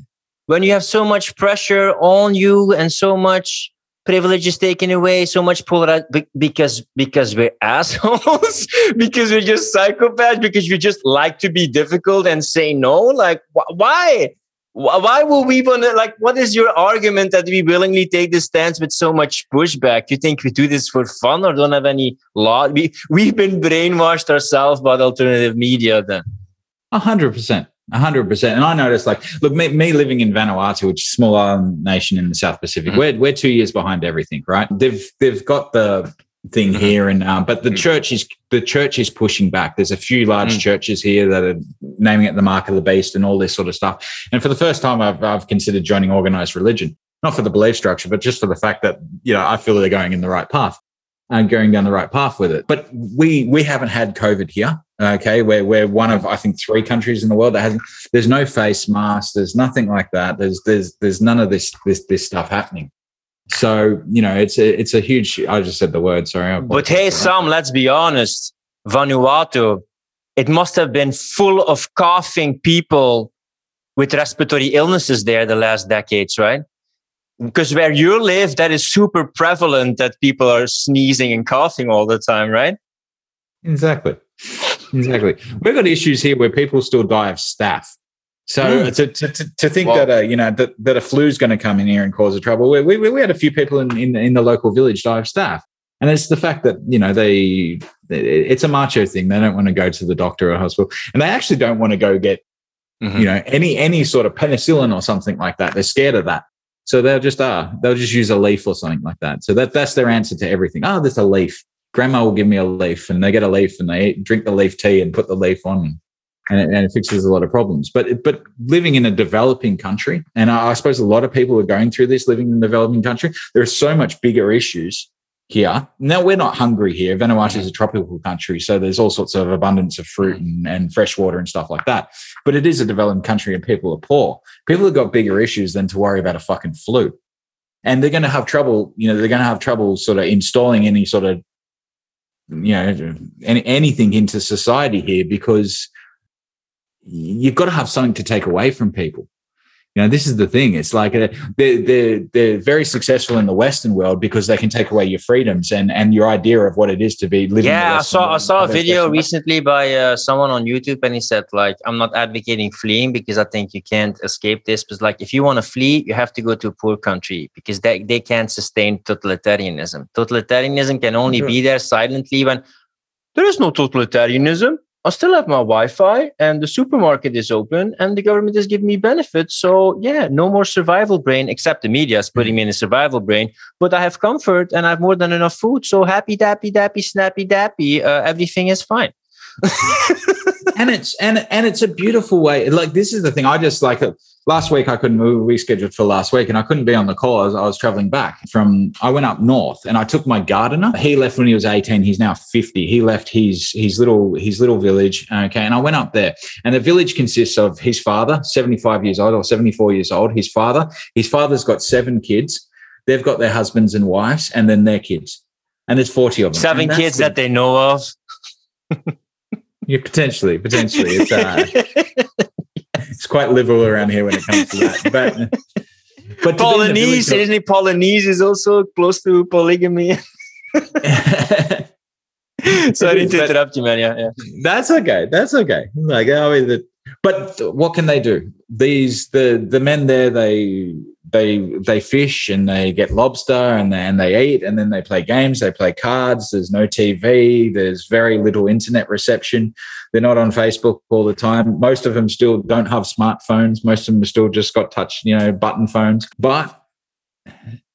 when you have so much pressure on you and so much privilege is taken away so much polar because because we're assholes because we're just psychopaths because we just like to be difficult and say no? Like wh- why? Why will we want to like what is your argument that we willingly take this stance with so much pushback? You think we do this for fun or don't have any law? We we've been brainwashed ourselves by alternative media then. A hundred percent hundred percent. And I noticed, like, look, me, me, living in Vanuatu, which is a small island nation in the South Pacific, mm-hmm. we're we're two years behind everything, right? They've they've got the thing mm-hmm. here, and um, but the mm-hmm. church is the church is pushing back. There's a few large mm. churches here that are naming it the mark of the beast and all this sort of stuff. And for the first time, I've I've considered joining organized religion, not for the belief structure, but just for the fact that you know I feel they're going in the right path and going down the right path with it. But we we haven't had COVID here. Okay, we're we're one of I think three countries in the world that hasn't. There's no face mask. There's nothing like that. There's there's there's none of this this this stuff happening. So you know, it's a it's a huge. I just said the word. Sorry. But hey, Sam, let's be honest. Vanuatu, it must have been full of coughing people with respiratory illnesses there the last decades, right? Because where you live, that is super prevalent that people are sneezing and coughing all the time, right? Exactly. Exactly. We've got issues here where people still die of staph. So mm. to, to, to, think well, that a you know that, that a flu is going to come in here and cause a trouble. We, we, we had a few people in, in in the local village die of staph, and it's the fact that you know they it's a macho thing. They don't want to go to the doctor or hospital, and they actually don't want to go get mm-hmm. you know any any sort of penicillin or something like that. They're scared of that, so they'll just ah they'll just use a leaf or something like that. So that that's their answer to everything. Oh, there's a leaf. Grandma will give me a leaf, and they get a leaf and they drink the leaf tea and put the leaf on and it, and it, fixes a lot of problems. But but living in a developing country, and I, I, suppose a lot of people are going through this living in a developing country. There are so much bigger issues here. Now we're not hungry here. Vanuatu is a tropical country, so there's all sorts of abundance of fruit mm. and, and fresh water and stuff like that. But it is a developing country, and people are poor. People have got bigger issues than to worry about a fucking flu. And they're going to have trouble, you know, they're going to have trouble sort of installing any sort of, you know, any, anything into society here because you've got to have something to take away from people. You know, this is the thing. It's like a, uh, they're, they're, they're very successful in the Western world because they can take away your freedoms and, and your idea of what it is to be living. Yeah, I saw I saw a video recently by uh, someone on YouTube, and he said like, "I'm not advocating fleeing because I think you can't escape this. But like, if you want to flee, you have to go to a poor country because they they can't sustain totalitarianism. Totalitarianism can only sure. be there silently when there is no totalitarianism. I still have my Wi-Fi and the supermarket is open and the government is giving me benefits. So yeah, no more survival brain, except the media is putting me in a survival brain. But I have comfort and I have more than enough food. So happy, dappy, dappy, snappy, dappy. Uh, everything is fine. and it's and and it's a beautiful way. Like this is the thing. I just like it last week I couldn't move. We scheduled for last week, and I couldn't be on the call. I was, I was, traveling back from. I went up north, and I took my gardener. He left when he was eighteen. He's now fifty. He left his his little his little village. Okay, and I went up there, and the village consists of his father, seventy five years old or seventy four years old. His father. His father's got seven kids. They've got their husbands and wives, and then their kids. And there's forty of them. Seven kids the, that they know of. yeah, potentially, potentially. It's uh, it's quite liberal around here when it comes to that. But but Polynese, isn't it? Polynese is also close to polygamy. So Sorry to interrupt you, man. Yeah, yeah. That's okay. That's okay. Like I mean, the, but what can they do? These the the men there they they they fish and they get lobster and they, and they eat and then they play games. They play cards. There's no TV. There's very little internet reception. They're not on Facebook all the time. Most of them still don't have smartphones. Most of them still just got touch, you know, button phones. But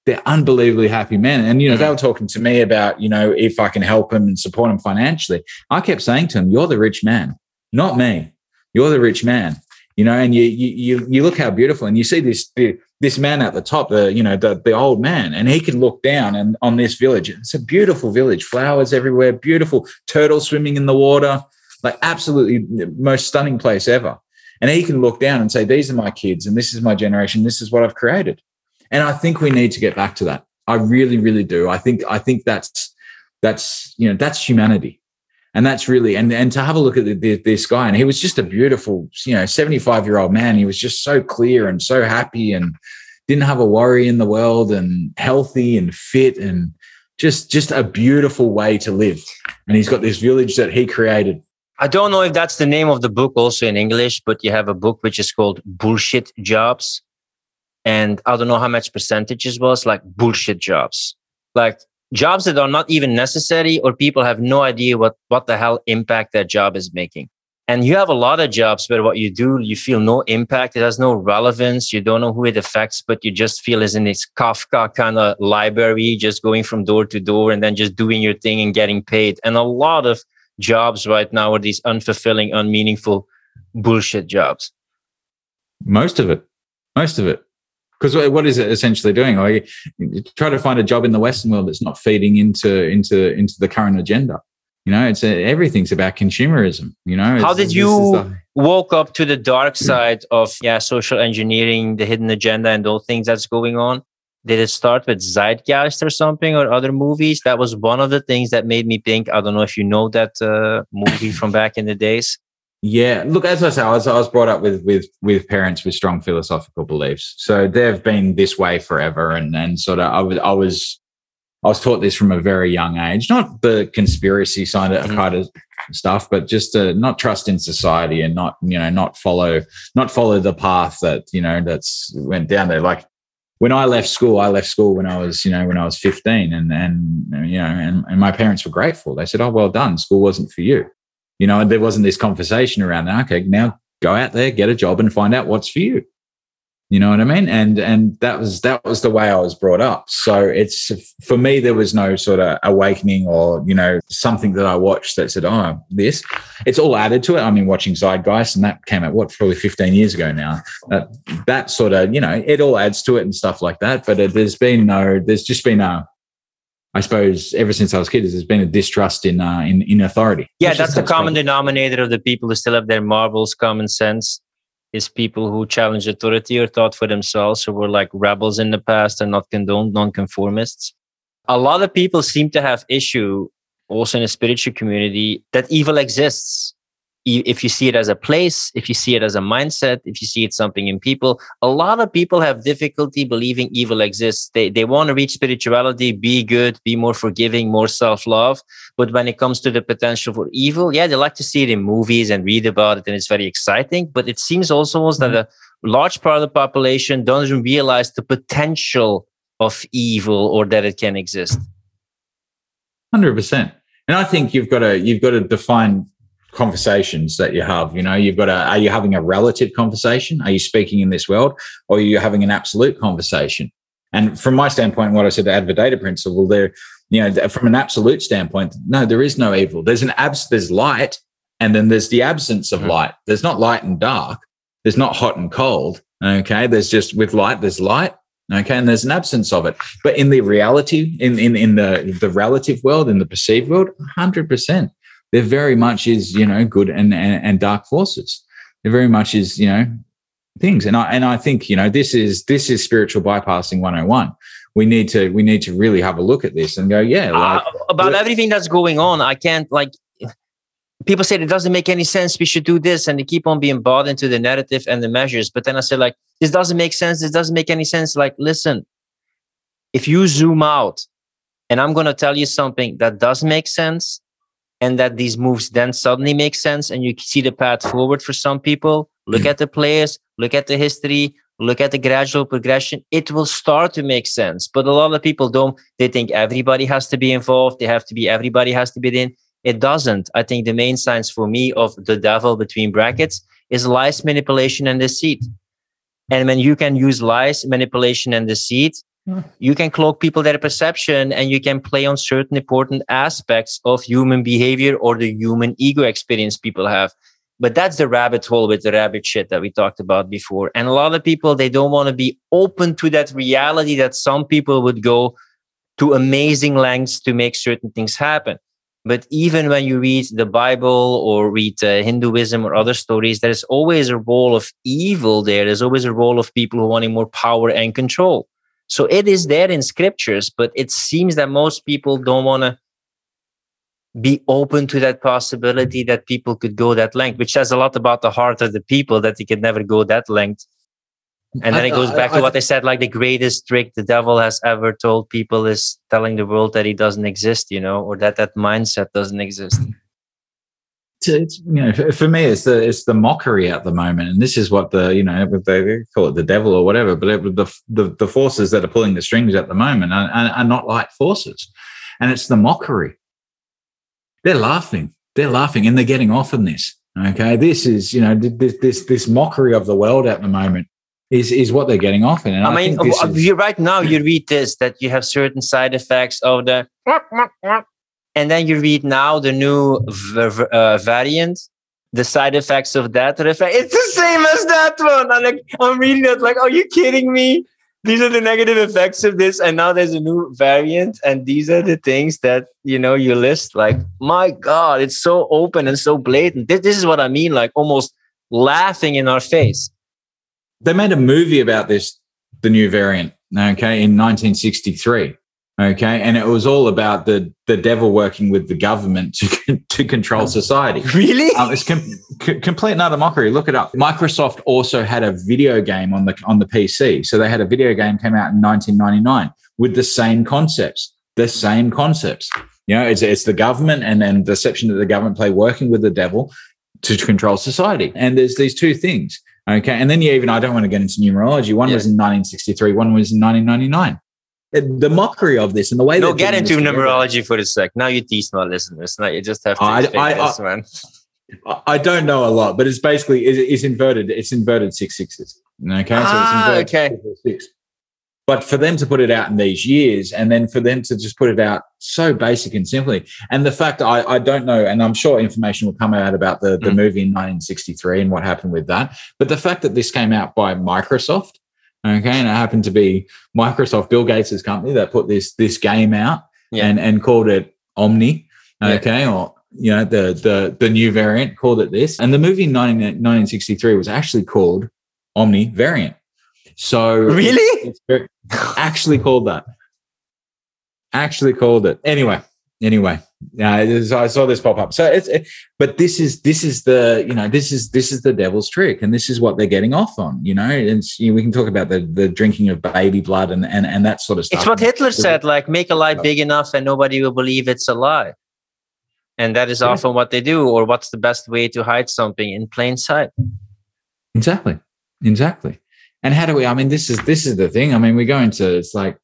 they're unbelievably happy men. And, you know, they mm. were talking to me about, you know, if I can help them and support them financially. I kept saying to them, you're the rich man, not me. You're the rich man, you know, and you, you, you look how beautiful and you see this, this man at the top, the, you know, the, the old man, and he can look down and on this village. It's a beautiful village, flowers everywhere, beautiful turtles swimming in the water like absolutely most stunning place ever. And he can look down and say, These are my kids, and this is my generation, this is what I've created. And I think we need to get back to that. I really, really do. I think I think that's that's you know that's humanity, and that's really and and to have a look at the, the, this guy, and he was just a beautiful you know seventy five year old man. He was just so clear and so happy, and didn't have a worry in the world, and healthy and fit, and just just a beautiful way to live. And he's got this village that he created I don't know if that's the name of the book also in English, but you have a book which is called Bullshit Jobs. And I don't know how much percentages was like bullshit jobs, like jobs that are not even necessary or people have no idea what, what the hell impact that job is making. And you have a lot of jobs where what you do, you feel no impact. It has no relevance. You don't know who it affects, but you just feel as in this Kafka kind of library, just going from door to door and then just doing your thing and getting paid. And a lot of jobs right now are these unfulfilling, unmeaningful bullshit jobs? Most of it. Most of it. Because what is it essentially doing? You try to find a job in the Western world that's not feeding into into into the current agenda. You know, it's a, everything's about consumerism. You know, how did you the, woke up to the dark side of yeah social engineering, the hidden agenda, and all things that's going on? did it start with Zeitgeist or something or other movies? That was one of the things that made me think. I don't know if you know that uh, movie from back in the days. Yeah, look, as I say, I was, I was brought up with with with parents with strong philosophical beliefs, so they've been this way forever, and and sort of I was I was I was taught this from a very young age, not the conspiracy side of mm-hmm. kind of stuff, but just to not trust in society and not you know not follow not follow the path that you know that's went down there. Like when I left school, I left school when I was, you know, when I was 15 and, and, you know, and, and my parents were grateful. They said, Oh, well done. School wasn't for you. You know, there wasn't this conversation around that. Okay, now go out there, get a job and find out what's for you. You know what I mean? And and that was that was the way I was brought up. So it's for me there was no sort of awakening or you know something that I watched that said, "Oh, this." It's all added to it. I mean, watching Zeitgeist, and that came out what probably 15 years ago now. That that sort of you know it all adds to it and stuff like that. But it, there's been no, there's just been a I suppose ever since I was a kid, there's been a distrust in uh, in in authority. Yeah, that's the common denominator of the people who still have their marbles, common sense is people who challenge authority or thought for themselves or were like rebels in the past and not condoned nonconformists. A lot of people seem to have issue also in the spiritual community that evil exists if you see it as a place, if you see it as a mindset, if you see it something in people, a lot of people have difficulty believing evil exists. They they want to reach spirituality, be good, be more forgiving, more self-love. But when it comes to the potential for evil, yeah, they like to see it in movies and read about it, and it's very exciting. But it seems also mm-hmm. that a large part of the population doesn't realize the potential of evil or that it can exist. Hundred percent. And I think you've got to you've got to define conversations that you have you know you've got a are you having a relative conversation? Are you speaking in this world or are you having an absolute conversation? And from my standpoint what i said the Advaita principle there you know from an absolute standpoint no there is no evil. There's an abs there's light and then there's the absence of mm. light. There's not light and dark. There's not hot and cold okay? There's just with light there's light okay? And there's an absence of it. But in the reality in in, in the the relative world in the perceived world 100% there very much is you know good and, and, and dark forces. There very much is you know things. And i and i think you know this is this is spiritual bypassing 101 we need to we need to really have a look at this and go yeah uh, like, uh, about everything that's going on i can't like people say it doesn't make any sense we should do this and they keep on being bought into the narrative and the measures. But then i say like this doesn't make sense this doesn't make any sense. Like listen if you zoom out and i'm going to tell you something that does make sense and that these moves then suddenly make sense and you see the path forward for some people look mm. at the players look at the history look at the gradual progression it will start to make sense. But a lot of people don't they think everybody has to be involved they have to be everybody has to be in. It doesn't. I think the main signs for me of the devil between brackets is lies manipulation and deceit. And when you can use lies manipulation and deceit you can cloak people their perception and you can play on certain important aspects of human behavior or the human ego experience people have. But that's the rabbit hole with the rabbit shit that we talked about before. And a lot of people they don't want to be open to that reality that some people would go to amazing lengths to make certain things happen. But even when you read the bible or read uh, hinduism or other stories there's always a role of evil there. There's always a role of people who wanting more power and control so it is there in scriptures, but it seems that most people don't want to be open to that possibility that people could go that length, which says a lot about the heart of the people that they could never go that length. And then I, it goes back I, I, to what they said, like the greatest trick the devil has ever told people is telling the world that he doesn't exist, you know, or that that mindset doesn't exist it's, you know for me it's the it's the mockery at the moment. And this is what the you know they call it the devil or whatever but it, the, the the forces that are pulling the strings at the moment are, are, are not light forces. And it's the mockery. They're laughing. They're laughing and they're getting off on this. Okay? This is you know this this this mockery of the world at the moment is is what they're getting off in. And i, I mean you right now you read this that you have certain side effects of the and then you read now the new v- uh, variant. The side effects of that it's the same as that one. I'm like i'm reading that like are you kidding me? These are the negative effects of this and now there's a new variant and these are the things that you know you list like my god it's so open and so blatant. This, this is what i mean like almost laughing in our face. They made a movie about this the new variant Okay, in 1963. Okay, and it was all about the the devil working with the government to to control society. Really? Um, it's com- c- complete and utter mockery. Look it up. Microsoft also had a video game on the on the PC, so they had a video game came out in 1999 with the same concepts. The same concepts. You know, it's it's the government and then deception that the government play working with the devil to control society. And there's these two things. Okay, and then you even I don't want to get into numerology. One Yeah. was in 1963. One was in 1999. The mockery of this and the way No, get into numerology for a sec. Now you tease my listeners. Now you just have to I- I- this, man. I- I don't know a lot, but it's basically it's, it's inverted. It's inverted six sixes. Okay, Ah, so it's okay. six. But for them to put it out in these years, and then for them to just put it out so basic and simply, and the fact I, I don't know, and I'm sure information will come out about the, the Mm. movie in 1963 and what happened with that. But the fact that this came out by Microsoft, okay, and it happened to be Microsoft, Bill Gates' company that put this this game out Yeah. and and called it Omikron, Yeah. okay, or you know the the the new variant called it this, and the movie in 19, 1963 was actually called Omicron Variant. So Really? it's very- actually called that. Actually called it. Anyway, anyway, uh, yeah, is- I saw this pop up. So it's, it, but this is this is the you know this is this is the devil's trick, and this is what they're getting off on. You know, and you know, we can talk about the the drinking of baby blood and and and that sort of stuff. It's what Hitler said, like make a lie big enough and nobody will believe it's a lie. And that is often what they do, or what's the best way to hide something in plain sight. Exactly. Exactly. And how do we? I mean, this is this is the thing. I mean, we go into it's like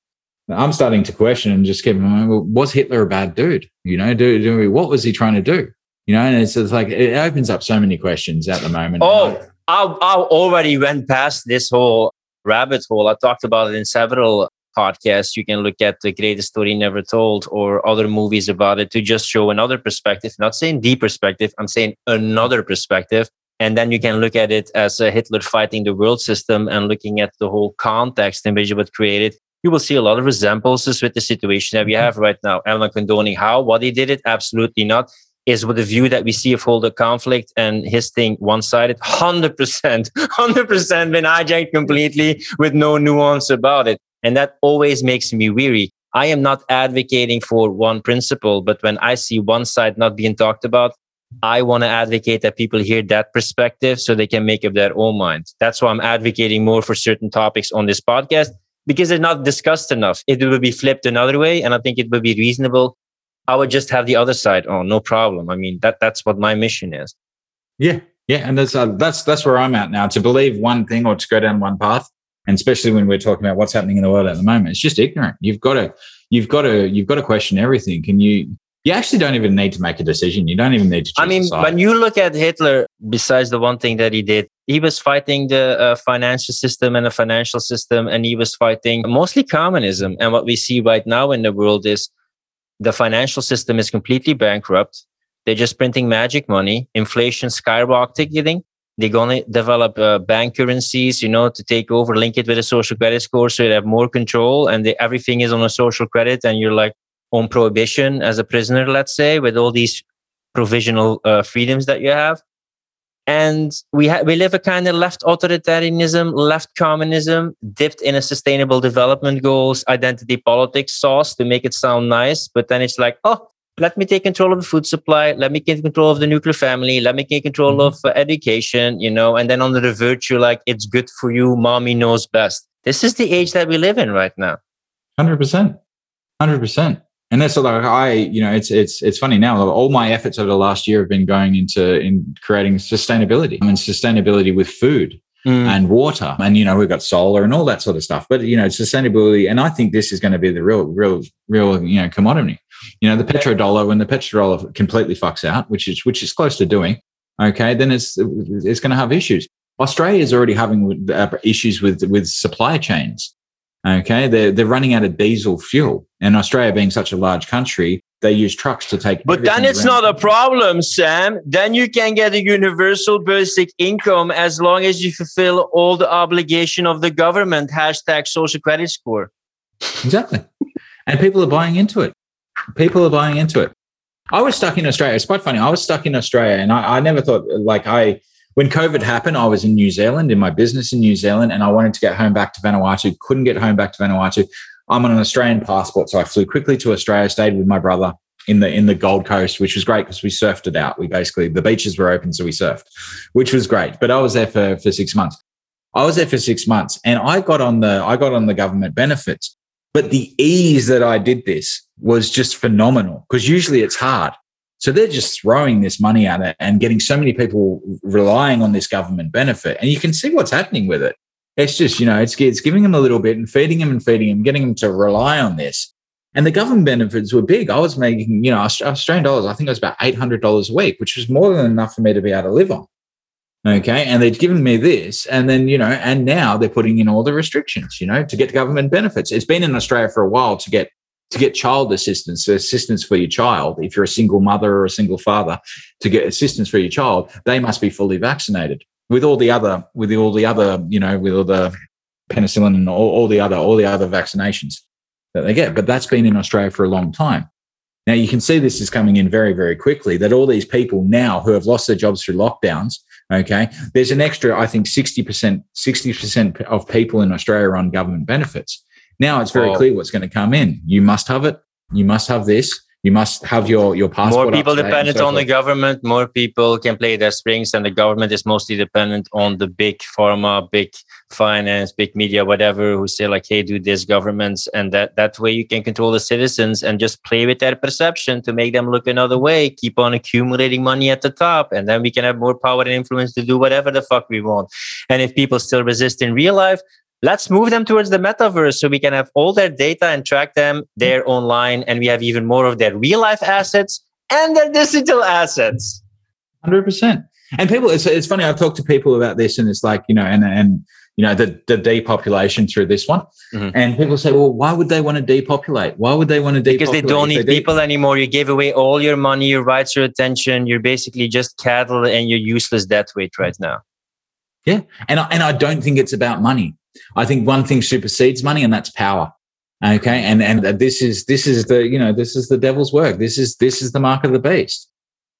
I'm starting to question and just keep in mind, well, was Hitler a bad dude? You know, do, do we, what was he trying to do? You know, and it's, it's like it opens up so many questions at the moment. Oh, I, I already went past this whole rabbit hole. I talked about it in several podcasts. You can look at the greatest story never told or other movies about it to just show another perspective. Not saying the perspective, I'm saying another perspective. And then you can look at it as a Hitler fighting the world system and looking at the whole context in which it was created. You will see a lot of resemblances with the situation that we mm-hmm. have right now. I'm not condoning how, what he did it, absolutely not is with the view that we see of all the conflict and his thing one-sided. 100% 100% been hijacked completely with no nuance about it. And that always makes me weary. I am not advocating for one principle but when i see one side not being talked about i want to advocate that people hear that perspective so they can make up their own mind. That's why i'm advocating more for certain topics on this podcast because they're not discussed enough it will be flipped another way and i think it would be reasonable I would just have the other side on, no problem. I mean, that that's what my mission is. Yeah, yeah, and that's uh, that's that's where I'm at now. To believe one thing or to go down one path, and especially when we're talking about what's happening in the world at the moment, it's just ignorant. You've got to, you've got to, you've got to question everything. Can you? You actually don't even need to make a decision. You don't even need to. I mean, when you look at Hitler, besides the one thing that he did, he was fighting the uh, financial system and the financial system, and he was fighting mostly communism. And what we see right now in the world is the financial system is completely bankrupt. They're just printing magic money, inflation skyrocketing. They're going to develop uh, bank currencies, you know, to take over, link it with a social credit score so they have more control and they, everything is on a social credit and you're like on prohibition as a prisoner, let's say, with all these provisional uh, freedoms that you have. And we ha- we live a kind of left authoritarianism, left communism, dipped in a sustainable development goals, identity politics sauce to make it sound nice. But then it's like, oh, let me take control of the food supply. Let me take control of the nuclear family. Let me take control of uh, education, you know. And then under the virtue, like it's good for you. Mommy knows best. This is the age that we live in right now. Hundred percent, hundred percent. And that's like I, you know, it's it's it's funny now. All my efforts over the last year have been going into in creating sustainability. I mean, sustainability with food Mm. and water, and you know, we've got solar and all that sort of stuff. But you know, sustainability, and I think this is going to be the real, real, real, you know, commodity. You know, the petrodollar when the petrodollar completely fucks out, which is which is close to doing. Okay, then it's it's going to have issues. Australia is already having uh, issues with with supply chains. Okay, they're they're running out of diesel fuel, and Australia being such a large country, they use trucks to take. But then it's around. not a problem, Sam. Then you can get a universal basic income as long as you fulfill all the obligation of the government. Hashtag social credit score. Exactly. And people are buying into it. People are buying into it. I was stuck in Australia. It's quite funny. I was stuck in Australia and I, I never thought like I when COVID happened, I was in New Zealand in my business in New Zealand, and I wanted to get home back to Vanuatu. Couldn't get home back to Vanuatu. I'm on an Australian passport, so I flew quickly to Australia. Stayed with my brother in the in the Gold Coast, which was great because we surfed it out. We basically the beaches were open, so we surfed, which was great. But I was there for for six months. I was there for six months, and I got on the I got on the government benefits. But the ease that I did this was just phenomenal because usually it's hard. So they're just throwing this money at it and getting so many people relying on this government benefit. And you can see what's happening with it. It's just, you know, it's, it's giving them a little bit and feeding them and feeding them, getting them to rely on this. And the government benefits were big. I was making, you know, Australian dollars, I think it was about $800 a week, which was more than enough for me to be able to live on. Okay. And they'd given me this. And then, you know, and now they're putting in all the restrictions, you know, to get government benefits. It's been in Australia for a while to get to get child assistance, assistance for your child, if you're a single mother or a single father, to get assistance for your child, they must be fully vaccinated with all the other, with all the other, you know, with all the penicillin and all, all the other, all the other vaccinations that they get. But that's been in Australia for a long time. Now you can see this is coming in very, very quickly. That all these people now who have lost their jobs through lockdowns, okay, there's an extra, I think, sixty percent, sixty percent of people in Australia are on government benefits. Now it's very oh. clear what's going to come in. You must have it. You must have this. You must have your your passport. More people dependent so on the government. More people can play their strings, and the government is mostly dependent on the big pharma, big finance, big media, whatever, who say like, "Hey, do this, governments," and that that way you can control the citizens and just play with their perception to make them look another way. Keep on accumulating money at the top, and then we can have more power and influence to do whatever the fuck we want. And if people still resist in real life, let's move them towards the metaverse so we can have all their data and track them there online and we have even more of their real life assets and their digital assets. 100% and people it's, it's funny i've talked to people about this and it's like you know and and you know the, the depopulation through this one. Mm-hmm. and people say well why would they want to depopulate? Why would they want to depopulate because they don't need they people de- anymore. You gave away all your money your rights your attention. You're basically just cattle and you're useless that weight right now. Yeah. And I, and I don't think it's about money I think one thing supersedes money, and that's power. Okay, and and this is this is the you know this is the devil's work. This is this is the mark of the beast.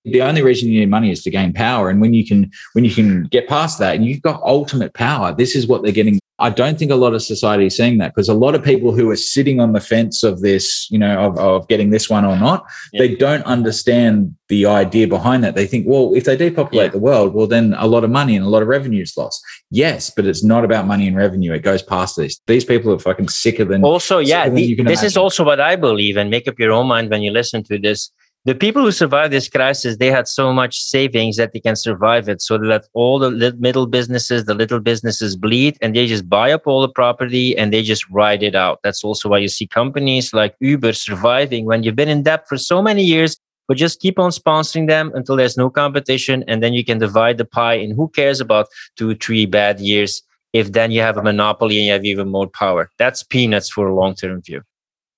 The only reason you need money is to gain power, and when you can when you can get past that, and you've got ultimate power. This is what they're getting I don't think a lot of society is seeing that because a lot of people who are sitting on the fence of this, you know, of, of getting this one or not, yeah. they don't understand the idea behind that. They think, well, if they depopulate yeah. the world, well, then a lot of money and a lot of revenue is lost. Yes, but it's not about money and revenue. It goes past this. These people are fucking sicker than. Also, yeah, the, this imagine. is also what I believe, and make up your own mind when you listen to this the people who survived this crisis they had so much savings that they can survive it. So that all the middle businesses the little businesses bleed and they just buy up all the property and they just ride it out. That's also why you see companies like uber surviving when you've been in debt for so many years but just keep on sponsoring them until there's no competition and then you can divide the pie and who cares about two three bad years if then you have a monopoly and you have even more power. That's peanuts for a long-term view.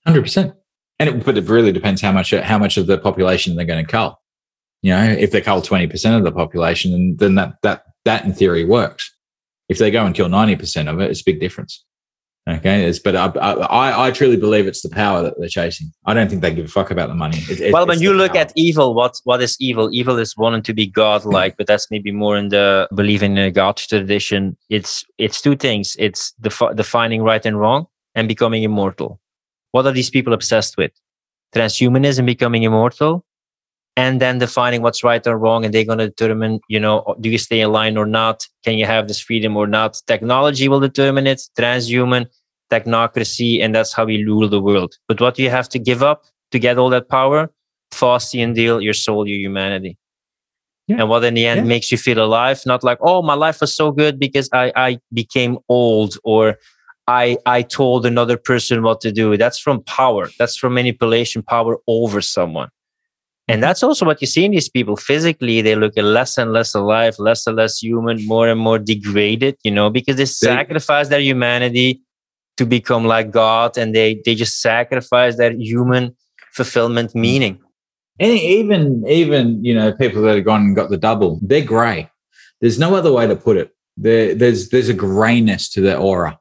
100% and it, but it really depends how much how much of the population they're going to cull. You know, if they cull twenty percent of the population, then, then that that that in theory works. If they go and kill ninety percent of it, it's a big difference. Okay, it's, but I, I, I truly believe it's the power that they're chasing. I don't think they give a fuck about the money. It, well, when you look power. at evil, what what is evil? Evil is wanting to be godlike, but that's maybe more in the believing in the God tradition. It's it's two things. It's defi- defining right and wrong and becoming immortal. What are these people obsessed with? Transhumanism, becoming immortal, and then defining what's right or wrong. And they're going to determine, you know, do you stay in line or not? Can you have this freedom or not? Technology will determine it, transhuman, technocracy, and that's how we rule the world. But what do you have to give up to get all that power? Faustian deal, your soul, your humanity. Yeah. And what in the end yeah. makes you feel alive, not like, oh, my life was so good because I, I became old or I I told another person what to do. That's from power. That's from manipulation, power over someone. And that's also what you see in these people. Physically, they look less and less alive, less and less human, more and more degraded, you know, because they sacrifice their humanity to become like God and they they just sacrifice their human fulfillment mm. meaning. And even even, you know, people that have gone and got the double, they're grey. There's no other way to put it. There, there's there's a grayness to their aura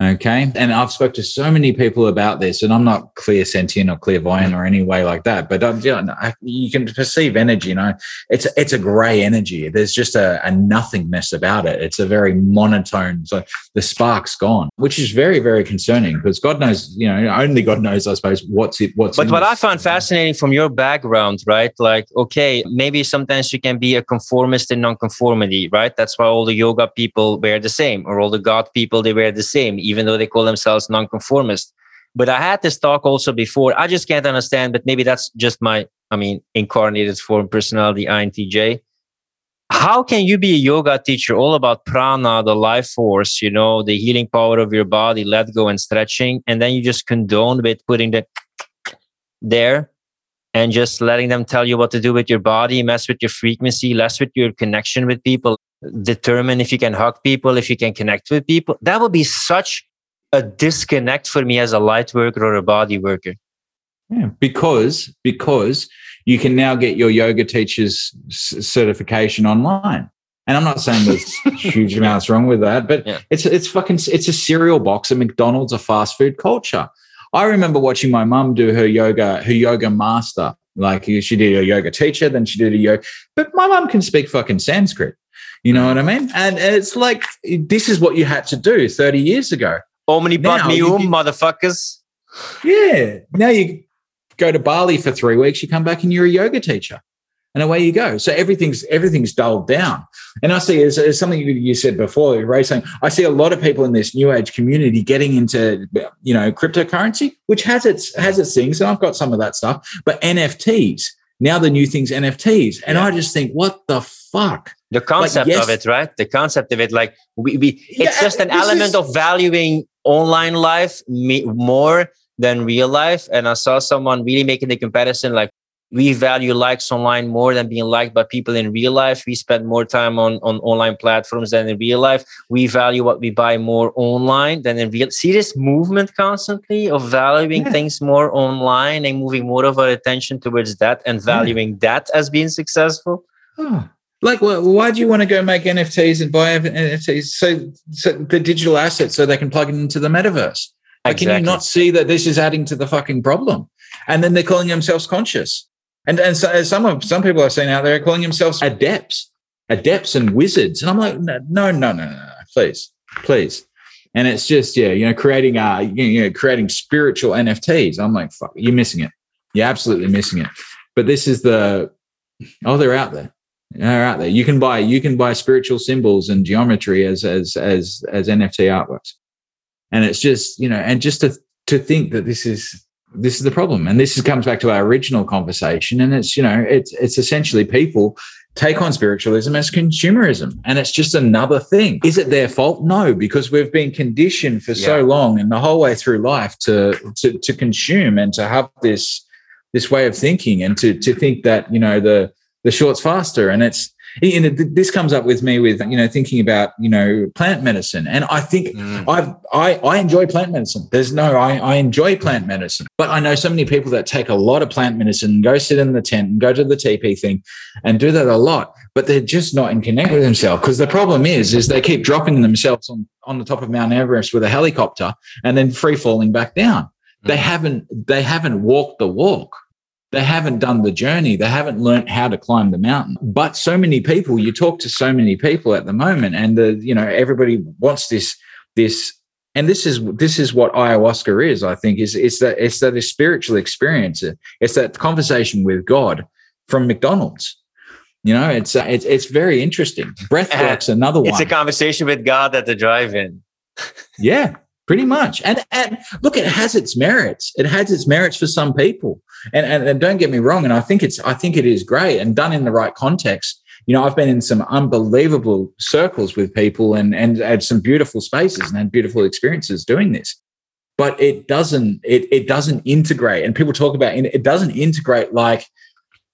Okay. And I've spoke to so many people about this, and I'm not clairsentient or clairvoyant or any way like that, but I'm, you, know, you can perceive energy. You know, it's it's a grey energy. There's just a, a, nothingness about it. It's a very monotone. So the spark's gone, which is very very concerning because God knows, you know, only God knows, I suppose, what's it. What's. But what this. I found fascinating from your background, right? Like, okay, maybe sometimes you can be a conformist in nonconformity, right? That's why all the yoga people wear the same, or all the God people they wear the same even though they call themselves nonconformist. But I had this talk also before. I just can't understand, but maybe that's just my, I mean, incarnated form personality, INTJ. How can you be a yoga teacher all about prana, the life force, you know, the healing power of your body, let go and stretching, and then you just condone with putting the there and just letting them tell you what to do with your body, mess with your frequency, less with your connection with people, determine if you can hug people, if you can connect with people. That would be such a disconnect for me as a light worker or a body worker. Yeah, because because you can now get your yoga teacher's certification online. And I'm not saying there's huge amounts wrong with that, but yeah. it's it's fucking it's a cereal box at McDonald's, a fast food culture. I remember watching my mum do her yoga, her yoga master. Like she did a yoga teacher, then she did a yoga. But my mum can speak fucking Sanskrit. You know what I mean? And it's like this is what you had to do 30 years ago. Omni Padme Um, motherfuckers. Yeah. Now you go to Bali for three weeks, you come back and you're a yoga teacher. And away you go. So everything's everything's dulled down. And I see as, as something you said before, Ray saying, I see a lot of people in this new age community getting into you know cryptocurrency, which has its has its things. And I've got some of that stuff, but NFTs. Now the new thing's NFTs. And yeah. I just think, what the fuck? The concept like, yes, of it, right? The concept of it, like we, we it's yeah, just an element is, of valuing online life more than real life. And I saw someone really making the comparison like we value likes online more than being liked by people in real life. We spend more time on, on online platforms than in real life. We value what we buy more online than in real. See this movement constantly of valuing yeah. things more online and moving more of our attention towards that and valuing yeah. that as being successful. Oh. Like, well, why do you want to go make NFTs and buy NFTs? So, so the digital assets so they can plug it into the metaverse. Like, exactly. Can you not see that this is adding to the fucking problem? And then they're calling themselves conscious. And and so some of some people I've seen out there are calling themselves adepts, adepts and wizards. And I'm like, no, no, no, no, no, please, please. And it's just yeah, you know, creating uh, you know, creating spiritual NFTs. I'm like, fuck, you're missing it. You're absolutely missing it. But this is the oh, they're out there. They're out there. You can buy you can buy spiritual symbols and geometry as as as as NFT artworks. And it's just, you know, and just to to think that this is this is the problem and this is, comes back to our original conversation and it's you know it's it's essentially people take on spiritualism as consumerism and it's just another thing is it their fault no because we've been conditioned for yeah. so long and the whole way through life to, to to consume and to have this this way of thinking and to to think that you know the the short's faster. And it's you know, this comes up with me with you know thinking about you know plant medicine. And i think mm. i i i enjoy plant medicine. There's no I, I enjoy plant medicine. But i know so many people that take a lot of plant medicine go sit in the tent and go to the tp thing and do that a lot but they're just not in connect with themselves. Because the problem is is they keep dropping themselves on on the top of mount everest with a helicopter and then free falling back down. Mm. they haven't they haven't walked the walk they haven't done the journey. They haven't learned how to climb the mountain. But so many people, you talk to so many people at the moment, and the you know everybody wants this this. And this is this is what ayahuasca is. I think is it's that it's that a spiritual experience. It's that conversation with God from McDonald's. You know, it's uh, it's it's very interesting. Breathwork's another one. It's a conversation with God at the drive-in. yeah, pretty much. And and look, it has its merits. It has its merits for some people. And, and, and don't get me wrong. And I think it's I think it is great and done in the right context. You know, I've been in some unbelievable circles with people and and had some beautiful spaces and had beautiful experiences doing this. But it doesn't it it doesn't integrate. And people talk about it doesn't integrate like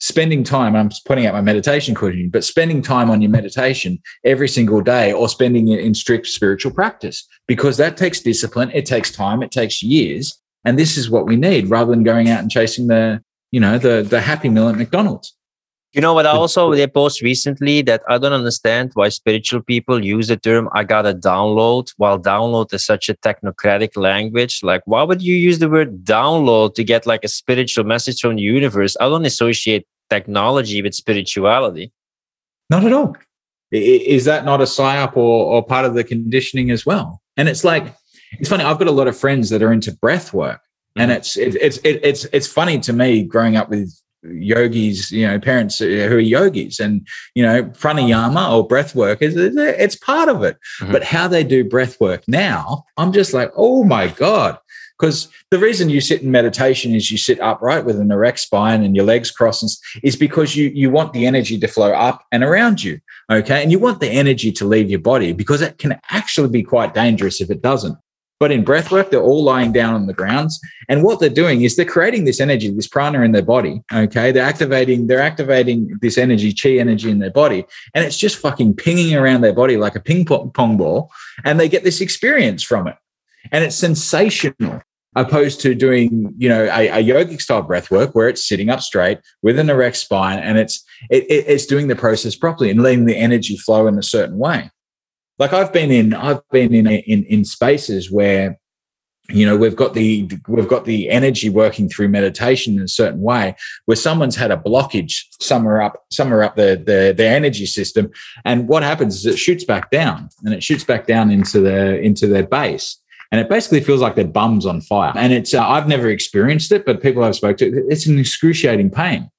spending time, I'm putting out my meditation cushion, but spending time on your meditation every single day or spending it in strict spiritual practice, because that takes discipline, it takes time, it takes years. And this is what we need rather than going out and chasing the, you know, the the happy meal at McDonald's. You know what? I also they post recently that I don't understand why spiritual people use the term "I gotta download," while download is such a technocratic language. Like, why would you use the word download to get like a spiritual message from the universe? I don't associate technology with spirituality. Not at all. Is that not a psyop or, or part of the conditioning as well? And it's like, it's funny. I've got a lot of friends that are into breath work, and mm-hmm. it's it, it's it, it's it's funny to me growing up with yogis, you know, parents who are yogis and, you know, pranayama or breath work is it's part of it. Mm-hmm. But how they do breath work now, I'm just like, oh my God. Because the reason you sit in meditation is you sit upright with an erect spine and your legs crossed is because you you want the energy to flow up and around you. Okay. And you want the energy to leave your body because it can actually be quite dangerous if it doesn't. But in breath work, they're all lying down on the grounds. And what they're doing is they're creating this energy, this prana in their body. Okay. They're activating, they're activating this energy, chi energy in their body. And it's just fucking pinging around their body like a ping pong ball. And they get this experience from it. And it's sensational opposed to doing, you know, a, a yogic style breath work where it's sitting up straight with an erect spine and it's it, it, it's doing the process properly and letting the energy flow in a certain way. Like I've been in I've been in in in spaces where you know we've got the we've got the energy working through meditation in a certain way where someone's had a blockage somewhere up somewhere up the the, the energy system. And what happens is it shoots back down and it shoots back down into the into their base and it basically feels like their bums on fire. And it's uh, i've never experienced it but people i've spoke to it's an excruciating pain.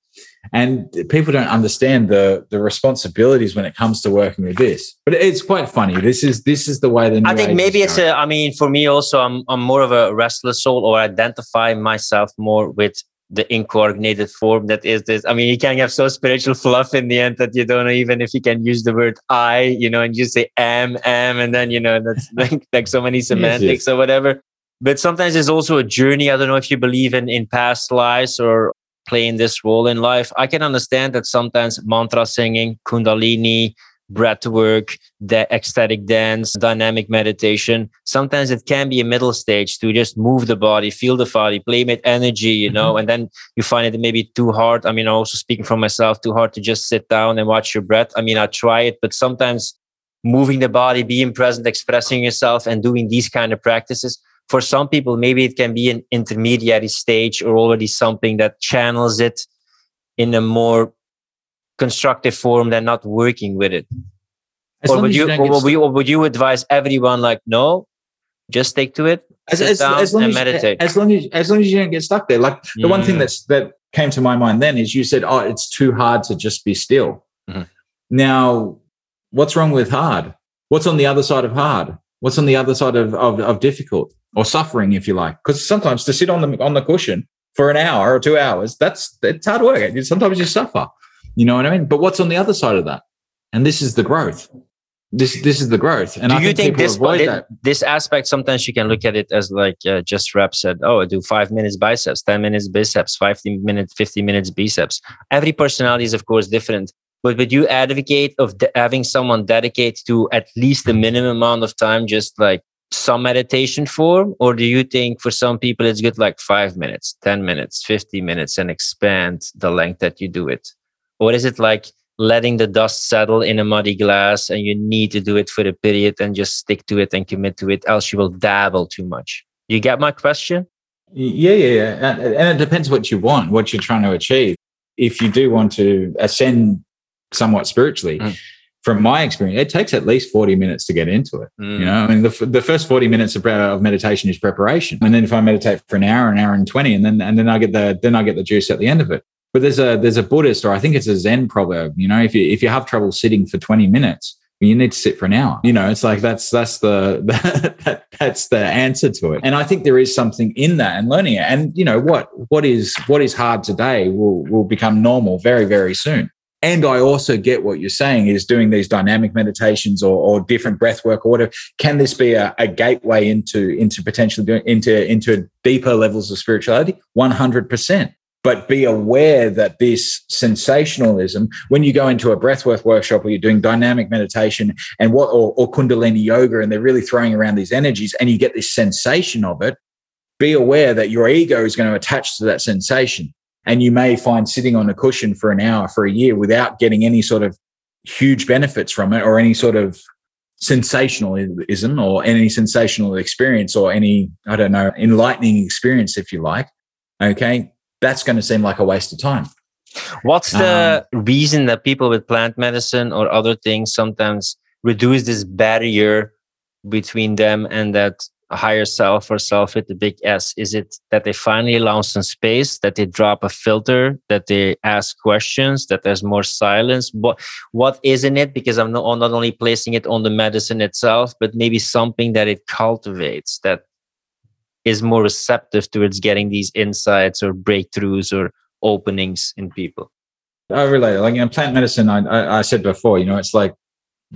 And people don't understand the the responsibilities when it comes to working with this. But it's quite funny. This is this is the way the i think maybe it's a i mean for me also i'm i'm more of a restless soul or identify myself more with the incoordinated form that is this. I mean you can have so spiritual fluff in the end that you don't know even if you can use the word i you know and you say am am and then you know that's like, like so many semantics or whatever. But sometimes it's also a journey. I don't know if you believe in in past lives or playing this role in life. I can understand that sometimes mantra singing, kundalini, breath work, the ecstatic dance, dynamic meditation. Sometimes it can be a middle stage to just move the body, feel the body, play with energy, you know, mm-hmm. and then you find it maybe too hard. I mean, also speaking for myself, too hard to just sit down and watch your breath. I mean, I try it, but sometimes moving the body, being present, expressing yourself and doing these kind of practices for some people, maybe it can be an intermediary stage or already something that channels it in a more constructive form than not working with it. As or would you, or would you, or would you advise everyone like, no, just stick to it, as, as, as long as, meditate. As long as as long as you don't get stuck there. Like the mm. one thing mm. that's that came to my mind then is you said, "Oh, it's too hard to just be still." Mm-hmm. Now, what's wrong with hard? What's on the other side of hard? What's on the other side of, of, of difficult or suffering, if you like? Because sometimes to sit on the on the cushion for an hour or two hours, that's it's hard work. Sometimes you suffer. You know what I mean? But what's on the other side of that? And this is the growth. This this is the growth. And do I you think, think this this, this aspect? Sometimes you can look at it as like uh, just Rep said. Oh, I do five minutes biceps, ten minutes biceps, fifteen minutes, fifty minutes biceps. Every personality is of course different but would you advocate of de- having someone dedicate to at least the minimum amount of time just like some meditation form or do you think for some people it's good like five minutes 10 minutes 50 minutes and expand the length that you do it or is it like letting the dust settle in a muddy glass and you need to do it for a period and just stick to it and commit to it else you will dabble too much you get my question yeah yeah yeah and it depends what you want what you're trying to achieve if you do want to ascend somewhat spiritually. Mm. From my experience, it takes at least 40 minutes to get into it. Mm. You know, I mean, the, the first 40 minutes of, of meditation is preparation. And then if I meditate for an hour, an hour and 20, and then, and then I get the, then I get the juice at the end of it. But there's a, there's a Buddhist, or I think it's a Zen proverb, you know, if you, if you have trouble sitting for 20 minutes, you need to sit for an hour. You know it's like that's that's the that, that's the answer to it. And i think there is something in that and learning it. And you know what what is what is hard today will will become normal very very soon. And I also get what you're saying is doing these dynamic meditations or, or different breath work or whatever. Can this be a, a gateway into, into potentially doing, into, into deeper levels of spirituality? 100% but be aware that this sensationalism, when you go into a breathwork workshop or you're doing dynamic meditation and what, or, or, Kundalini yoga, and they're really throwing around these energies and you get this sensation of it, be aware that your ego is going to attach to that sensation and you may find sitting on a cushion for an hour for a year without getting any sort of huge benefits from it or any sort of sensationalism or any sensational experience or any, I don't know, enlightening experience, if you like. Okay. That's going to seem like a waste of time. What's the um, reason that people with plant medicine or other things sometimes reduce this barrier between them and that higher self or self with the big S? Is it that they finally allow some space, that they drop a filter, that they ask questions, that there's more silence? What what is in it? Because I'm not, not only placing it on the medicine itself, but maybe something that it cultivates that is more receptive towards getting these insights or breakthroughs or openings in people. I relate. Like in plant medicine, I, I, I said before, you know, it's like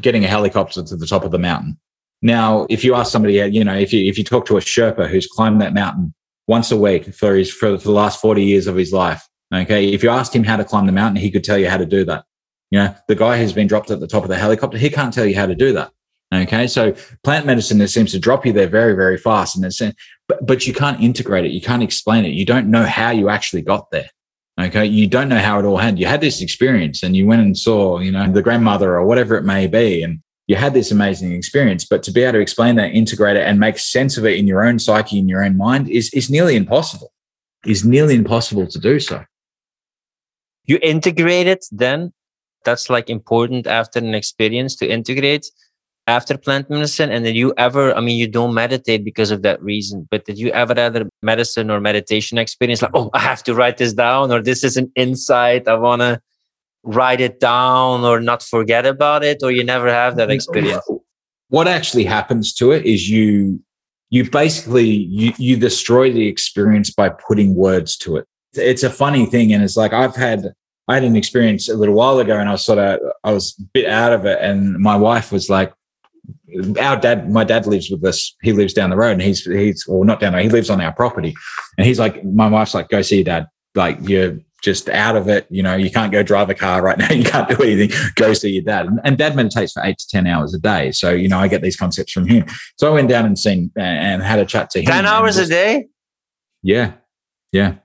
getting a helicopter to the top of the mountain now, if you ask somebody, you know, if you if you talk to a Sherpa who's climbed that mountain once a week for his for, the last forty years of his life, okay, if you asked him how to climb the mountain, he could tell you how to do that. You know, the guy who's been dropped at the top of the helicopter, he can't tell you how to do that. Okay, so plant medicine it seems to drop you there very, very fast, and it's but but you can't integrate it, you can't explain it, you don't know how you actually got there. Okay, you don't know how it all happened. You had this experience, and you went and saw, you know, the grandmother or whatever it may be, and you had this amazing experience, but to be able to explain that, integrate it, and make sense of it in your own psyche, in your own mind, is is nearly impossible. Is nearly impossible to do so. You integrate it, then that's like important after an experience to integrate after plant medicine. And did you ever? I mean, you don't meditate because of that reason, but did you ever have a medicine or meditation experience like, oh, I have to write this down, or this is an insight I wanna write it down or not forget about it or you never have that experience what actually happens to it is you you basically you, you destroy the experience by putting words to it it's a funny thing and it's like i've had i had an experience a little while ago and i was sort of i was a bit out of it and my wife was like our dad my dad lives with us he lives down the road and he's he's or not down there he lives on our property and he's like my wife's like go see your dad like you're just out of it. You know, you can't go drive a car right now. You can't do anything. Go see your dad. And, and, dad meditates for eight to 10 hours a day. So, you know, I get these concepts from him. So I went down and seen and had a chat to him. 10 hours just, a day? Yeah. Yeah.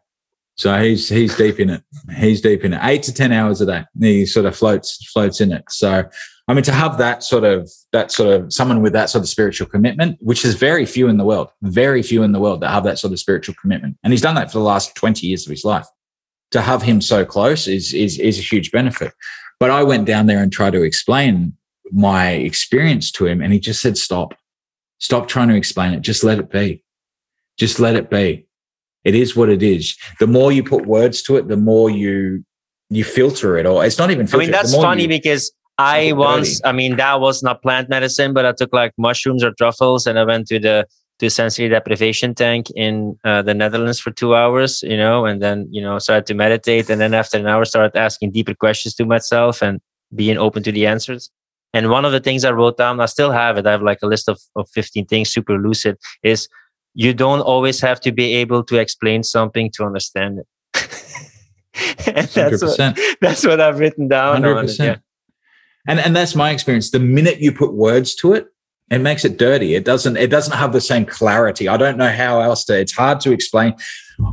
So he's he's deep in it. He's deep in it. Eight to ten hours a day. He sort of floats floats in it. So I mean, to have that sort of that sort of someone with that sort of spiritual commitment, which is very few in the world, very few in the world that have that sort of spiritual commitment, and he's done that for the last twenty years of his life to have him so close is, is, is a huge benefit. But I went down there and tried to explain my experience to him, and he just said, Stop, stop trying to explain it. Just let it be. Just let it be. It is what it is. The more you put words to it, the more you you filter it or it's not even filter I mean that's funny you, because I once I mean that was not plant medicine, but I took like mushrooms or truffles and I went to the to sensory deprivation tank in uh, the Netherlands for two hours, you know, and then, you know, started to meditate. And then after an hour, started asking deeper questions to myself and being open to the answers. And one of the things I wrote down, I still have it. I have like a list of, of 15 things, super lucid, is you don't always have to be able to explain something to understand it. and that's what, that's what I've written down. 100%. It, yeah. And, and that's my experience. The minute you put words to it, it makes it dirty. It doesn't it doesn't have the same clarity. I don't know how else to it's hard to explain.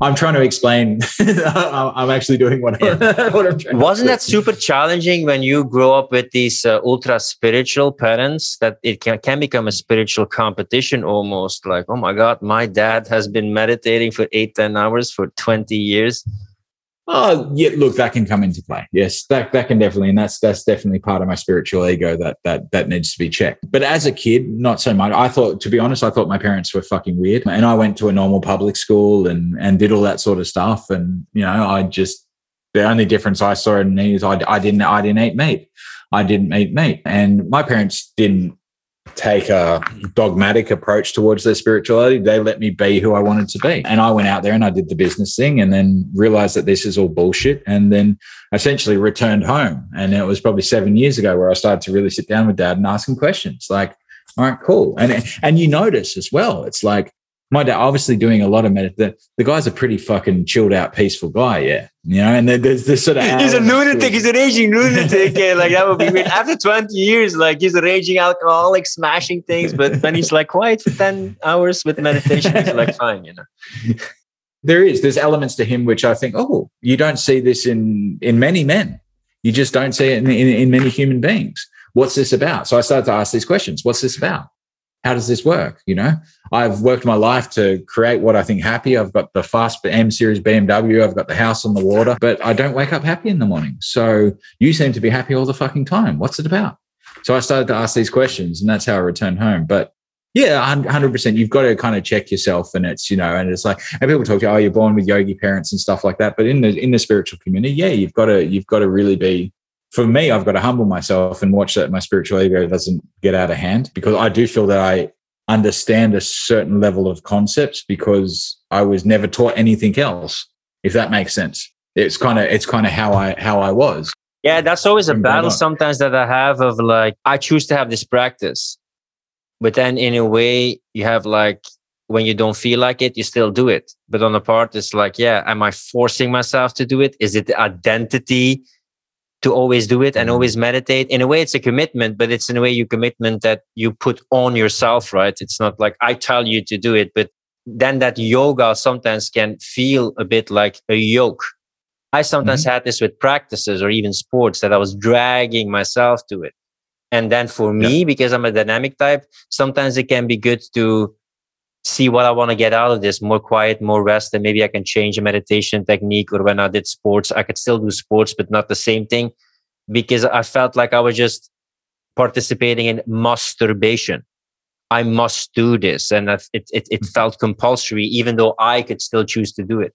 I'm trying to explain. I'm actually doing what, yeah. what i'm trying wasn't that super challenging when you grow up with these uh, ultra spiritual parents that it can, can become a spiritual competition almost? Like oh my god my dad has been meditating for eight ten hours for 20 years Oh, yeah. Look, that can come into play. Yes, that that can definitely, and that's that's definitely part of my spiritual ego that that that needs to be checked. But as a kid, not so much. I thought, to be honest, I thought my parents were fucking weird, and I went to a normal public school and and did all that sort of stuff. And you know, I just the only difference I saw in me is I, I didn't I didn't eat meat. I didn't eat meat, and my parents didn't take a dogmatic approach towards their spirituality. They let me be who I wanted to be. And I went out there and I did the business thing and then realized that this is all bullshit. And then essentially returned home. And it was probably seven years ago where I started to really sit down with dad and ask him questions like, all right, cool. And and you notice as well, it's like my dad obviously doing a lot of meditation. The, the guy's a pretty fucking chilled out, peaceful guy. Yeah. You know, and there's this sort of. He's a lunatic. He's a raging lunatic. yeah, like that would be weird. After 20 years, like he's a raging alcoholic, smashing things. But then he's like quiet for 10 hours with meditation. He's like, fine, you know. there is there's elements to him which I think, oh, you don't see this in in many men. You just don't see it in, in, in many human beings. What's this about? So I started to ask these questions. What's this about? How does this work? You know, I've worked my life to create what I think happy. I've got the fast M series BMW. I've got the house on the water, but I don't wake up happy in the morning. So you seem to be happy all the fucking time. What's it about? So I started to ask these questions and that's how I returned home. But yeah, hundred percent. You've got to kind of check yourself, and it's you know, and it's like, and people talk to, you, oh, you're born with yogi parents and stuff like that. But in the in the spiritual community, yeah, you've got to you've got to really be. For me, I've got to humble myself and watch that my spiritual ego doesn't get out of hand because I do feel that I understand a certain level of concepts because I was never taught anything else. If that makes sense, it's kind of it's kind of how I how I was. Yeah, that's always a battle sometimes that I have of like I choose to have this practice but then in a way you have like when you don't feel like it you still do it but on the part it's like yeah am i forcing myself to do it is it the identity to always do it and mm-hmm. always meditate in a way it's a commitment but it's in a way your commitment that you put on yourself right it's not like i tell you to do it but then that yoga sometimes can feel a bit like a yoke i sometimes mm-hmm. had this with practices or even sports that i was dragging myself to it and then for me, yeah. because I'm a dynamic type, sometimes it can be good to see what I want to get out of this more quiet, more rest. And maybe I can change a meditation technique. Or when I did sports, I could still do sports, but not the same thing because I felt like I was just participating in masturbation. I must do this. And it, it, it mm-hmm. felt compulsory, even though I could still choose to do it.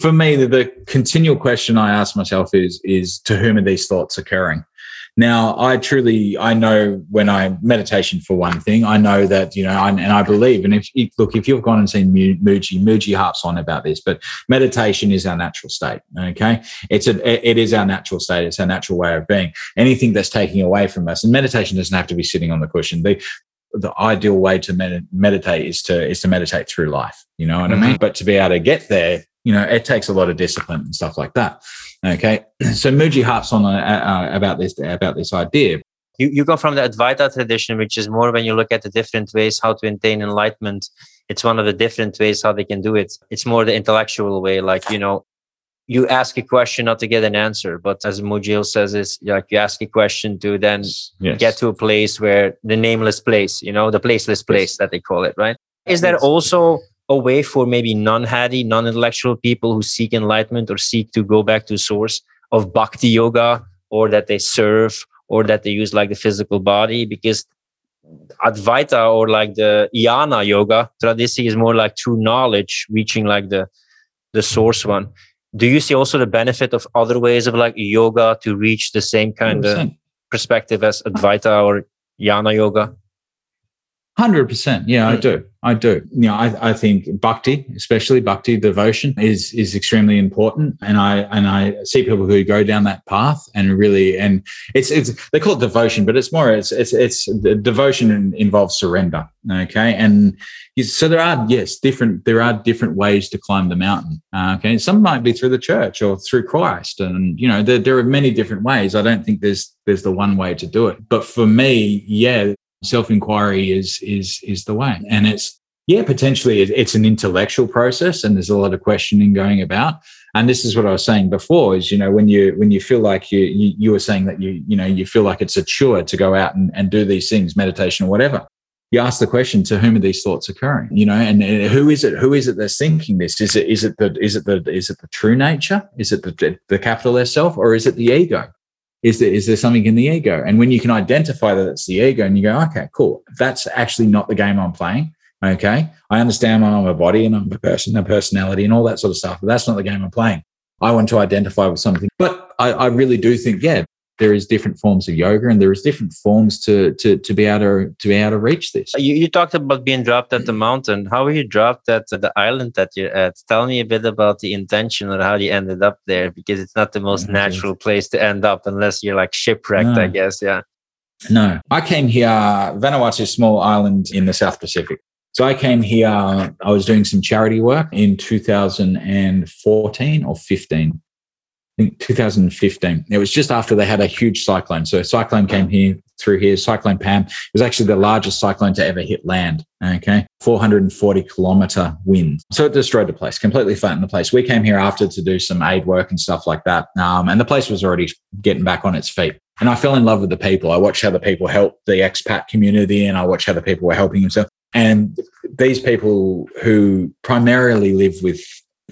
For me, the, the continual question I ask myself is, is to whom are these thoughts occurring? Now, I truly, I know when I meditation for one thing, I know that, you know, I, and I believe, and if, if, look, if you've gone and seen Mooji, Mooji harps on about this, but meditation is our natural state. Okay. It's a, it is our natural state. It's our natural way of being. Anything that's taking away from us, and meditation doesn't have to be sitting on the cushion. The, the ideal way to med- meditate is to, is to meditate through life. You know what mm-hmm. I mean? But to be able to get there, you know, it takes a lot of discipline and stuff like that. Okay, so Mooji harps on uh, uh, about this about this idea. You you go from the Advaita tradition, which is more when you look at the different ways how to attain enlightenment. It's one of the different ways how they can do it. It's more the intellectual way, like you know, you ask a question not to get an answer, but as Mooji says, it's like you ask a question to then yes. get to a place where the nameless place, you know, the placeless place yes. that they call it, right? Is there also a way for maybe non-hadi, non-intellectual people who seek enlightenment or seek to go back to source of bhakti yoga or that they serve or that they use like the physical body because advaita or like the jnana yoga tradition is more like true knowledge reaching like the the source one do you see also the benefit of other ways of like yoga to reach the same kind 100%. of perspective as advaita or jnana yoga Hundred percent. Yeah, I do. I do. You know, I, I think bhakti, especially bhakti devotion, is is extremely important. And I and I see people who go down that path and really and it's it's they call it devotion, but it's more it's it's it's devotion involves surrender. Okay, and so there are yes different there are different ways to climb the mountain. Uh, okay, some might be through the church or through Christ, and you know there there are many different ways. I don't think there's there's the one way to do it. But for me, yeah, self inquiry is is is the way, and it's yeah, potentially it's an intellectual process, and there's a lot of questioning going about. And this is what I was saying before: is you know when you when you feel like you you, you were saying that you you know you feel like it's a chore to go out and, and do these things, meditation or whatever. You ask the question: to whom are these thoughts occurring? You know, and, and who is it? Who is it that's thinking this? Is it is it the is it the is it the true nature? Is it the the capital S self, or is it the ego? Is there, is there something in the ego? And when you can identify that it's the ego and you go, okay, cool, that's actually not the game I'm playing. Okay. I understand I'm a body and I'm a person, a personality and all that sort of stuff, but that's not the game I'm playing. I want to identify with something. But I, I really do think, yeah, there is different forms of yoga and there is different forms to to to be able to to be able to reach this. You, you talked about being dropped at the mountain. How were you dropped at the island that you're at? Tell me a bit about the intention or how you ended up there because it's not the most natural place to end up unless you're like shipwrecked, no. I guess. Yeah. No, I came here. Vanuatu is a small island in the South Pacific. So I came here. I was doing some charity work in 2014 or 15 think 2015. It was just after they had a huge cyclone. So cyclone came here through here. Cyclone Pam it was actually the largest cyclone to ever hit land. Okay, 440 kilometer wind. So it destroyed the place, completely flattened the place. We came here after to do some aid work and stuff like that, um, and the place was already getting back on its feet. And I fell in love with the people. I watched how the people helped the expat community, and I watched how the people were helping themselves. And these people who primarily live with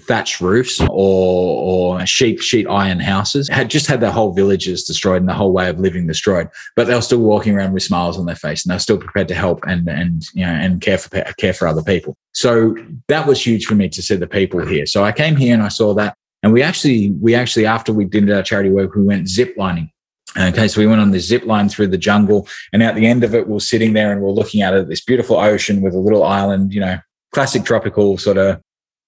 thatched roofs or, or sheet sheet iron houses. Had just had their whole villages destroyed and the whole way of living destroyed but they were still walking around with smiles on their face and they're still prepared to help and and you know and care for care for other people. So that was huge for me to see the people here. So i came here and i saw that. And we actually we actually after we did our charity work we went zip lining. Okay, so we went on the zip line through the jungle, and at the end of it, we we're sitting there and we we're looking out at this beautiful ocean with a little island, you know, classic tropical sort of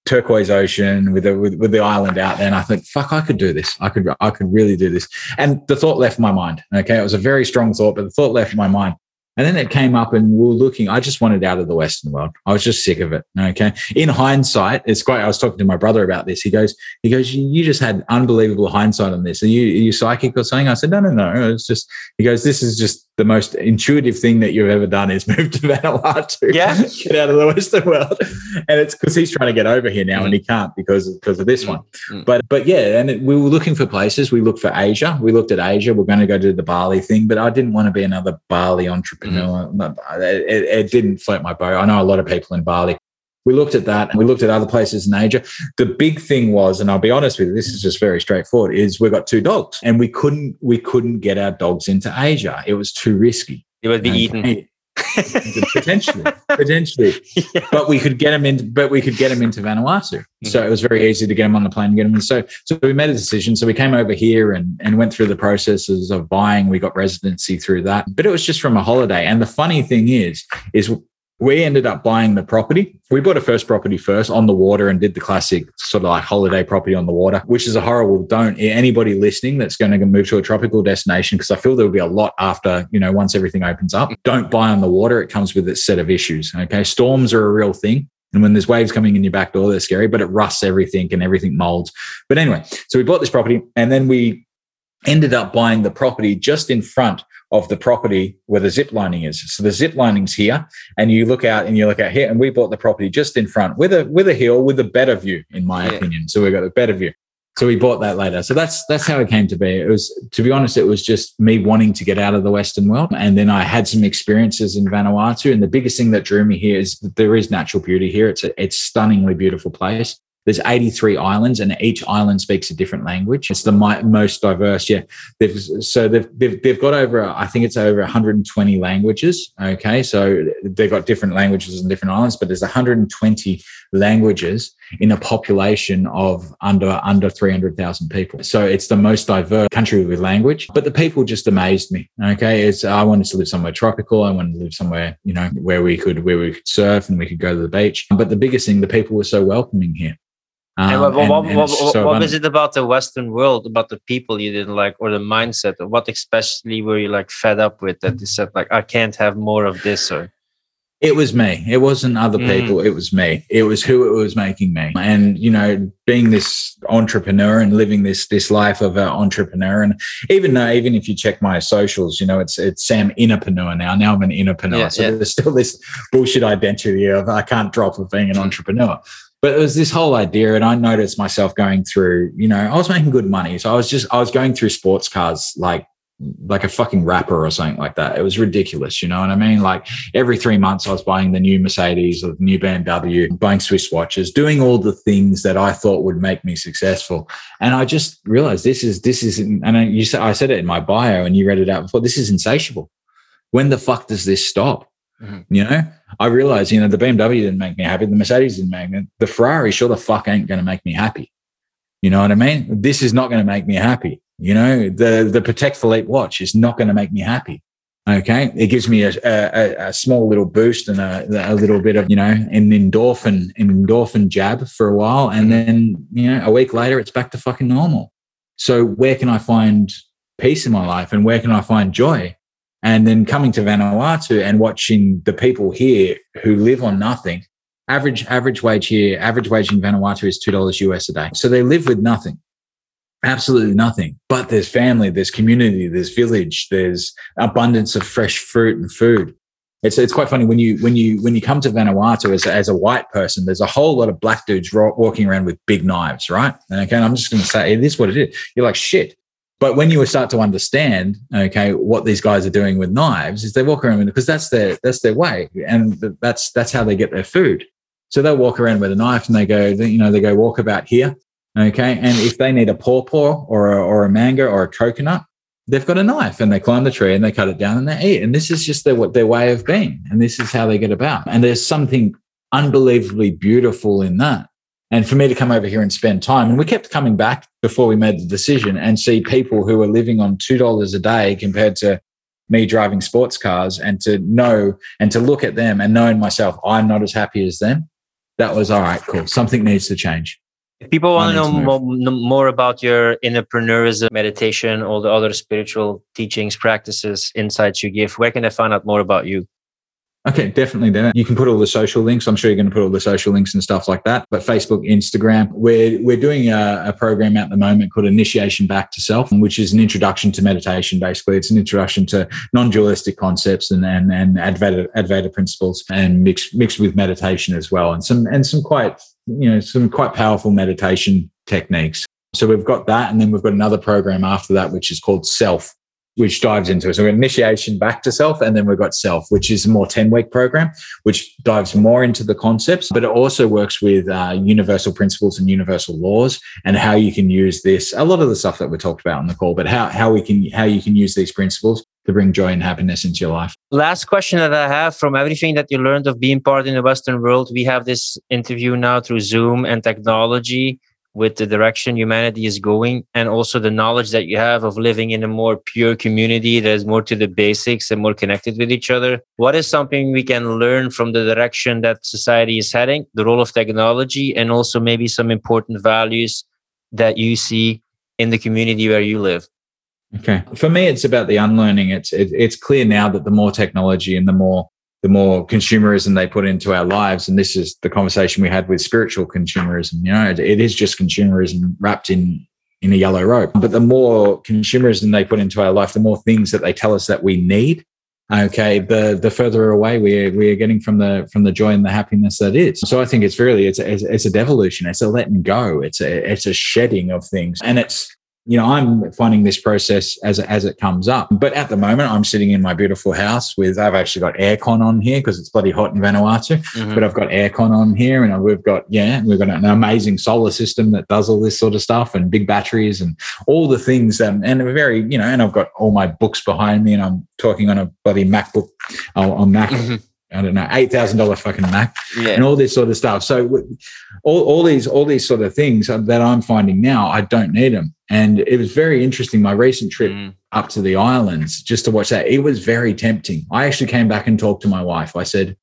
turquoise ocean with, the with, with the island out there. And I think, fuck, I could do this. I could, I could really do this. And the thought left my mind. Okay. It was a very strong thought, but the thought left my mind. And then it came up and we were looking. I just wanted out of the Western world. I was just sick of it. Okay. In hindsight, it's great. I was talking to my brother about this. He goes, he goes, you just had unbelievable hindsight on this. Are you, are you psychic or something? I said, no, no, no. It's just, he goes, this is just the most intuitive thing that you've ever done is move to Vanuatu. Yeah. Get out of the Western world. And it's because he's trying to get over here now mm. and he can't because, because of this mm. one. Mm. But, but yeah. And it, we were looking for places. We looked for Asia. We looked at Asia. We're going to go do the Bali thing, but I didn't want to be another Bali entrepreneur Mm-hmm. It, it, didn't float my boat. I know a lot of people in Bali. We looked at that and we looked at other places in Asia. The big thing was, and I'll be honest with you, this is just very straightforward, is we got two dogs and we couldn't we couldn't get our dogs into Asia. It was too risky. It would be eaten potentially, potentially. Yeah. But we could get him in. But we could get him into Vanuatu. Mm-hmm. So it was very easy to get him on the plane and get him in. So so we made a decision. So we came over here and and went through the processes of buying. We got residency through that. But it was just from a holiday. And the funny thing is, is we ended up buying the property. We bought a first property first on the water and did the classic sort of like holiday property on the water, which is a horrible don't anybody listening that's going to move to a tropical destination because I feel there will be a lot after, you know, once everything opens up. Don't buy on the water. It comes with its set of issues. Okay. Storms are a real thing. And when there's waves coming in your back door, they're scary, but it rusts everything and everything molds. But anyway, so we bought this property and then we ended up buying the property just in front of the property where the zip lining is. So the zip lining's here, and you look out and you look out here, and we bought the property just in front with a with a hill with a better view, in my yeah. opinion. So we got a better view. So we bought that later. So that's that's how it came to be. It was, to be honest, it was just me wanting to get out of the Western world, and then I had some experiences in Vanuatu. And the biggest thing that drew me here is that there is natural beauty here. It's a it's stunningly beautiful place. There's 83 islands, and each island speaks a different language. It's the most diverse. Yeah, they've, so they've, they've they've got over. I think it's over 120 languages. Okay, so they've got different languages and different islands, but there's 120 languages in a population of under under 300,000 people. So it's the most diverse country with language. But the people just amazed me. Okay, it's I wanted to live somewhere tropical. I wanted to live somewhere you know where we could where we could surf and we could go to the beach. But the biggest thing, the people were so welcoming here. Um, and what, what, and, what, so what was it about the Western world, about the people you didn't like, or the mindset? What especially were you like fed up with that you said like I can't have more of this? Or it was me. It wasn't other mm. people. It was me. It was who it was making me. And you know, being this entrepreneur and living this this life of an entrepreneur, and even though even if you check my socials, you know, it's it's Sam Innerpreneur now. Now I'm an innerpreneur. Yeah, so yeah. there's still this bullshit identity of I can't drop of being an mm. entrepreneur. But it was this whole idea, and I noticed myself going through, you know, I was making good money. So I was just, I was going through sports cars like like a fucking rapper or something like that. It was ridiculous, you know what I mean? Like every three months, I was buying the new Mercedes or the new BMW, buying Swiss watches, doing all the things that I thought would make me successful. And I just realized this is this is, and you said I said it in my bio, and you read it out before. This is insatiable. When the fuck does this stop? Mm-hmm. You know, I realized, you know, the BMW didn't make me happy. The Mercedes didn't make me. The Ferrari sure the fuck ain't going to make me happy. You know what I mean? This is not going to make me happy. You know, the the Patek Philippe watch is not going to make me happy. Okay, it gives me a, a, a small little boost and a, a, little bit of you know an endorphin an endorphin jab for a while, and mm-hmm. then you know a week later it's back to fucking normal. So where can I find peace in my life, and where can I find joy? And then coming to Vanuatu and watching the people here who live on nothing. Average average wage here, average wage in Vanuatu is two dollars US a day. So they live with nothing. absolutely nothing. But there's family, there's community, there's village, there's abundance of fresh fruit and food. It's, it's quite funny when you when you when you come to Vanuatu as a, as a white person, there's a whole lot of black dudes walking around with big knives, right? And okay, I'm just going to say it is what it is. You're like shit. But when you start to understand, okay, what these guys are doing with knives is they walk around because that's their that's their way, and that's that's how they get their food. So they'll walk around with a knife and they go, you know, they go walk about here, okay. And if they need a pawpaw or a, or a mango or a coconut, they've got a knife and they climb the tree and they cut it down and they eat. And this is just their what their way of being, and this is how they get about. And there's something unbelievably beautiful in that. And for me to come over here and spend time, and we kept coming back before we made the decision and see people who are living on $2 a day compared to me driving sports cars and to know and to look at them and knowing myself, I'm not as happy as them. That was all right, cool. Something needs to change. If people want to know more, more about your innerpreneurism, meditation, all the other spiritual teachings, practices, insights you give, where can they find out more about you? Okay, definitely. Then you can put all the social links. I'm sure you're going to put all the social links and stuff like that. But Facebook, Instagram, we're we're doing a, a, program at the moment called Initiation Back to Self, which is an introduction to meditation. Basically, it's an introduction to non-dualistic concepts and and, and Advaita, Advaita principles, and mixed mixed with meditation as well, and some and some quite you know some quite powerful meditation techniques. So we've got that, and then we've got another program after that, which is called Self, which dives into it. So initiation back to self, and then we've got self, which is a more 10 week program, which dives more into the concepts, but it also works with uh, universal principles and universal laws and how you can use this. A lot of the stuff that we talked about on the call, but how, how we can, how you can use these principles to bring joy and happiness into your life. Last question that I have from everything that you learned of being part in the Western world, we have this interview now through Zoom and technology with the direction humanity is going and also the knowledge that you have of living in a more pure community that is more to the basics and more connected with each other. What is something we can learn from the direction that society is heading? The role of technology and also maybe some important values that you see in the community where you live. Okay. For me it's about the unlearning. It's it, it's clear now that the more technology and the more the more consumerism they put into our lives. And this is the conversation we had with spiritual consumerism. You know, it, is just consumerism wrapped in in a yellow robe. But the more consumerism they put into our life, the more things that they tell us that we need. Okay, the the further away we are, we are getting from the from the joy and the happiness that is. So I think it's really it's a, it's a devolution. It's a letting go. It's a it's a shedding of things, and it's you know, I'm finding this process as as it comes up. But at the moment, I'm sitting in my beautiful house with I've actually got aircon on here because it's bloody hot in Vanuatu. Mm-hmm. But I've got aircon on here, and we've got yeah, we've got an amazing solar system that does all this sort of stuff, and big batteries, and all the things. Um, and a very you know, and I've got all my books behind me, and I'm talking on a bloody MacBook uh, on Mac. Mm-hmm. I don't know, eight thousand dollar fucking Mac, yeah. and all this sort of stuff. So, all, all these all these sort of things that I'm finding now, I don't need them. And it was very interesting. My recent trip mm. up to the islands, just to watch that, it was very tempting. I actually came back and talked to my wife. I said,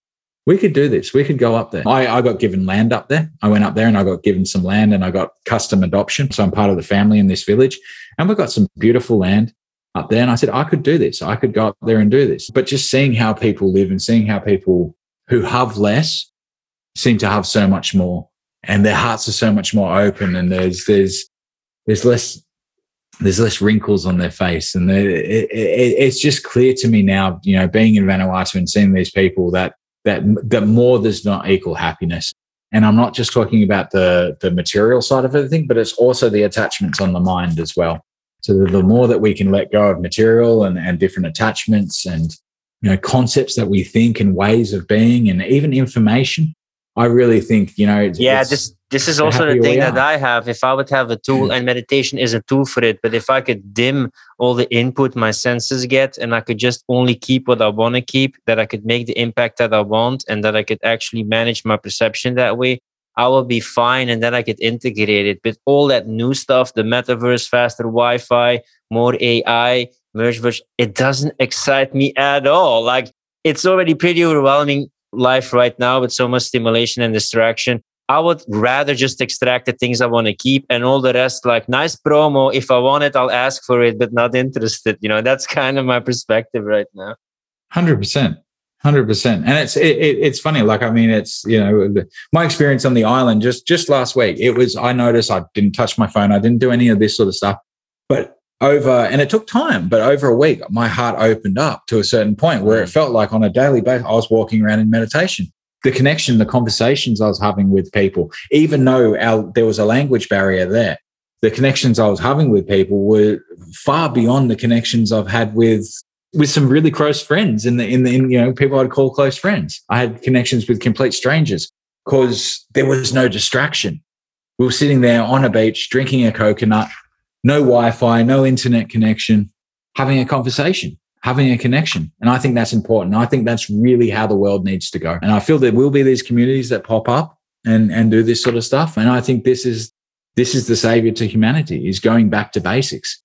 "We could do this. We could go up there." I, I got given land up there. I went up there and I got given some land, and I got custom adoption. So I'm part of the family in this village, and we've got some beautiful land up there. And I said, I could do this. I could go up there and do this. But just seeing how people live and seeing how people who have less seem to have so much more and their hearts are so much more open and there's, there's, there's less, there's less wrinkles on their face. And it, it, it's just clear to me now, you know, being in Vanuatu and seeing these people that, that, that more does not equal happiness. And I'm not just talking about the, the material side of everything, but it's also the attachments on the mind as well. So the, the more that we can let go of material and, and different attachments and you know concepts that we think and ways of being and even information, I really think you know. yeah, this this is also the thing that I have. If I would have a tool, and meditation is a tool for it, but if I could dim all the input my senses get, and I could just only keep what I want to keep, that I could make the impact that I want, and that I could actually manage my perception that way, I will be fine and then I could integrate it. But all that new stuff, the metaverse, faster Wi Fi, more AI, merge, it doesn't excite me at all. Like it's already pretty overwhelming life right now with so much stimulation and distraction. I would rather just extract the things I want to keep and all the rest, like nice promo. If I want it, I'll ask for it, but not interested. You know, that's kind of my perspective right now. 100%. Hundred percent. And it's it, it, it's funny. Like I mean, it's you know my experience on the island just just last week. It was I noticed I didn't touch my phone. I didn't do any of this sort of stuff. But over and it took time, but over a week, my heart opened up to a certain point where it mm. felt like on a daily basis I was walking around in meditation. The connection, the conversations I was having with people, even though our, there was a language barrier there, the connections I was having with people were far beyond the connections I've had with with some really close friends in the in the in, you know people I'd call close friends. I had connections with complete strangers because there was no distraction. We were sitting there on a beach drinking a coconut, no Wi-Fi, no internet connection, having a conversation, having a connection. And I think that's important. I think that's really how the world needs to go. And I feel there will be these communities that pop up and and do this sort of stuff. And I think this is this is the savior to humanity is going back to basics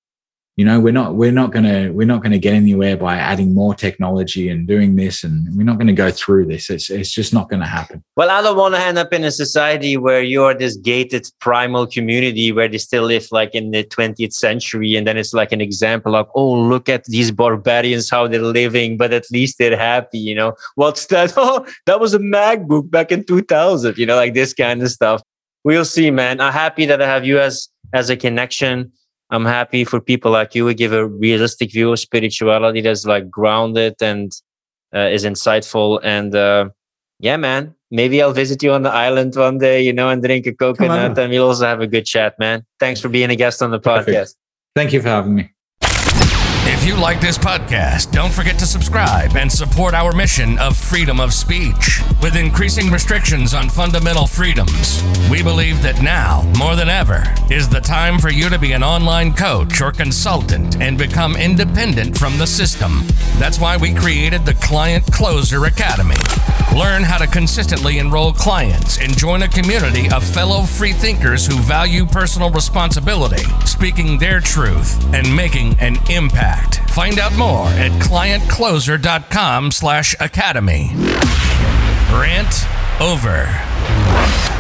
you know we're not we're not going to we're not going to get anywhere by adding more technology and doing this and we're not going to go through this. It's it's just not going to happen. Well i don't want to end up in a society where you're this gated primal community where they still live like in the 20th century and then it's like an example of oh look at these barbarians how they're living but at least they're happy you know? What's that oh that was a macbook back in 2000 you know like this kind of stuff. We'll see man. I'm happy that i have you as as a connection I'm happy for people like you who give a realistic view of spirituality that's like grounded and uh, is insightful. And uh, yeah, man, maybe I'll visit you on the island one day, you know, and drink a coconut and we'll also have a good chat, man. Thanks for being a guest on the podcast. Perfect. Thank you for having me. You like this podcast, don't forget to subscribe and support our mission of freedom of speech. With increasing restrictions on fundamental freedoms, we believe that now, more than ever, is the time for you to be an online coach or consultant and become independent from the system. That's why we created the Client Closer Academy. Learn how to consistently enroll clients and join a community of fellow free thinkers who value personal responsibility, speaking their truth, and making an impact. Find out more at clientcloser.com slash academy. Rant over.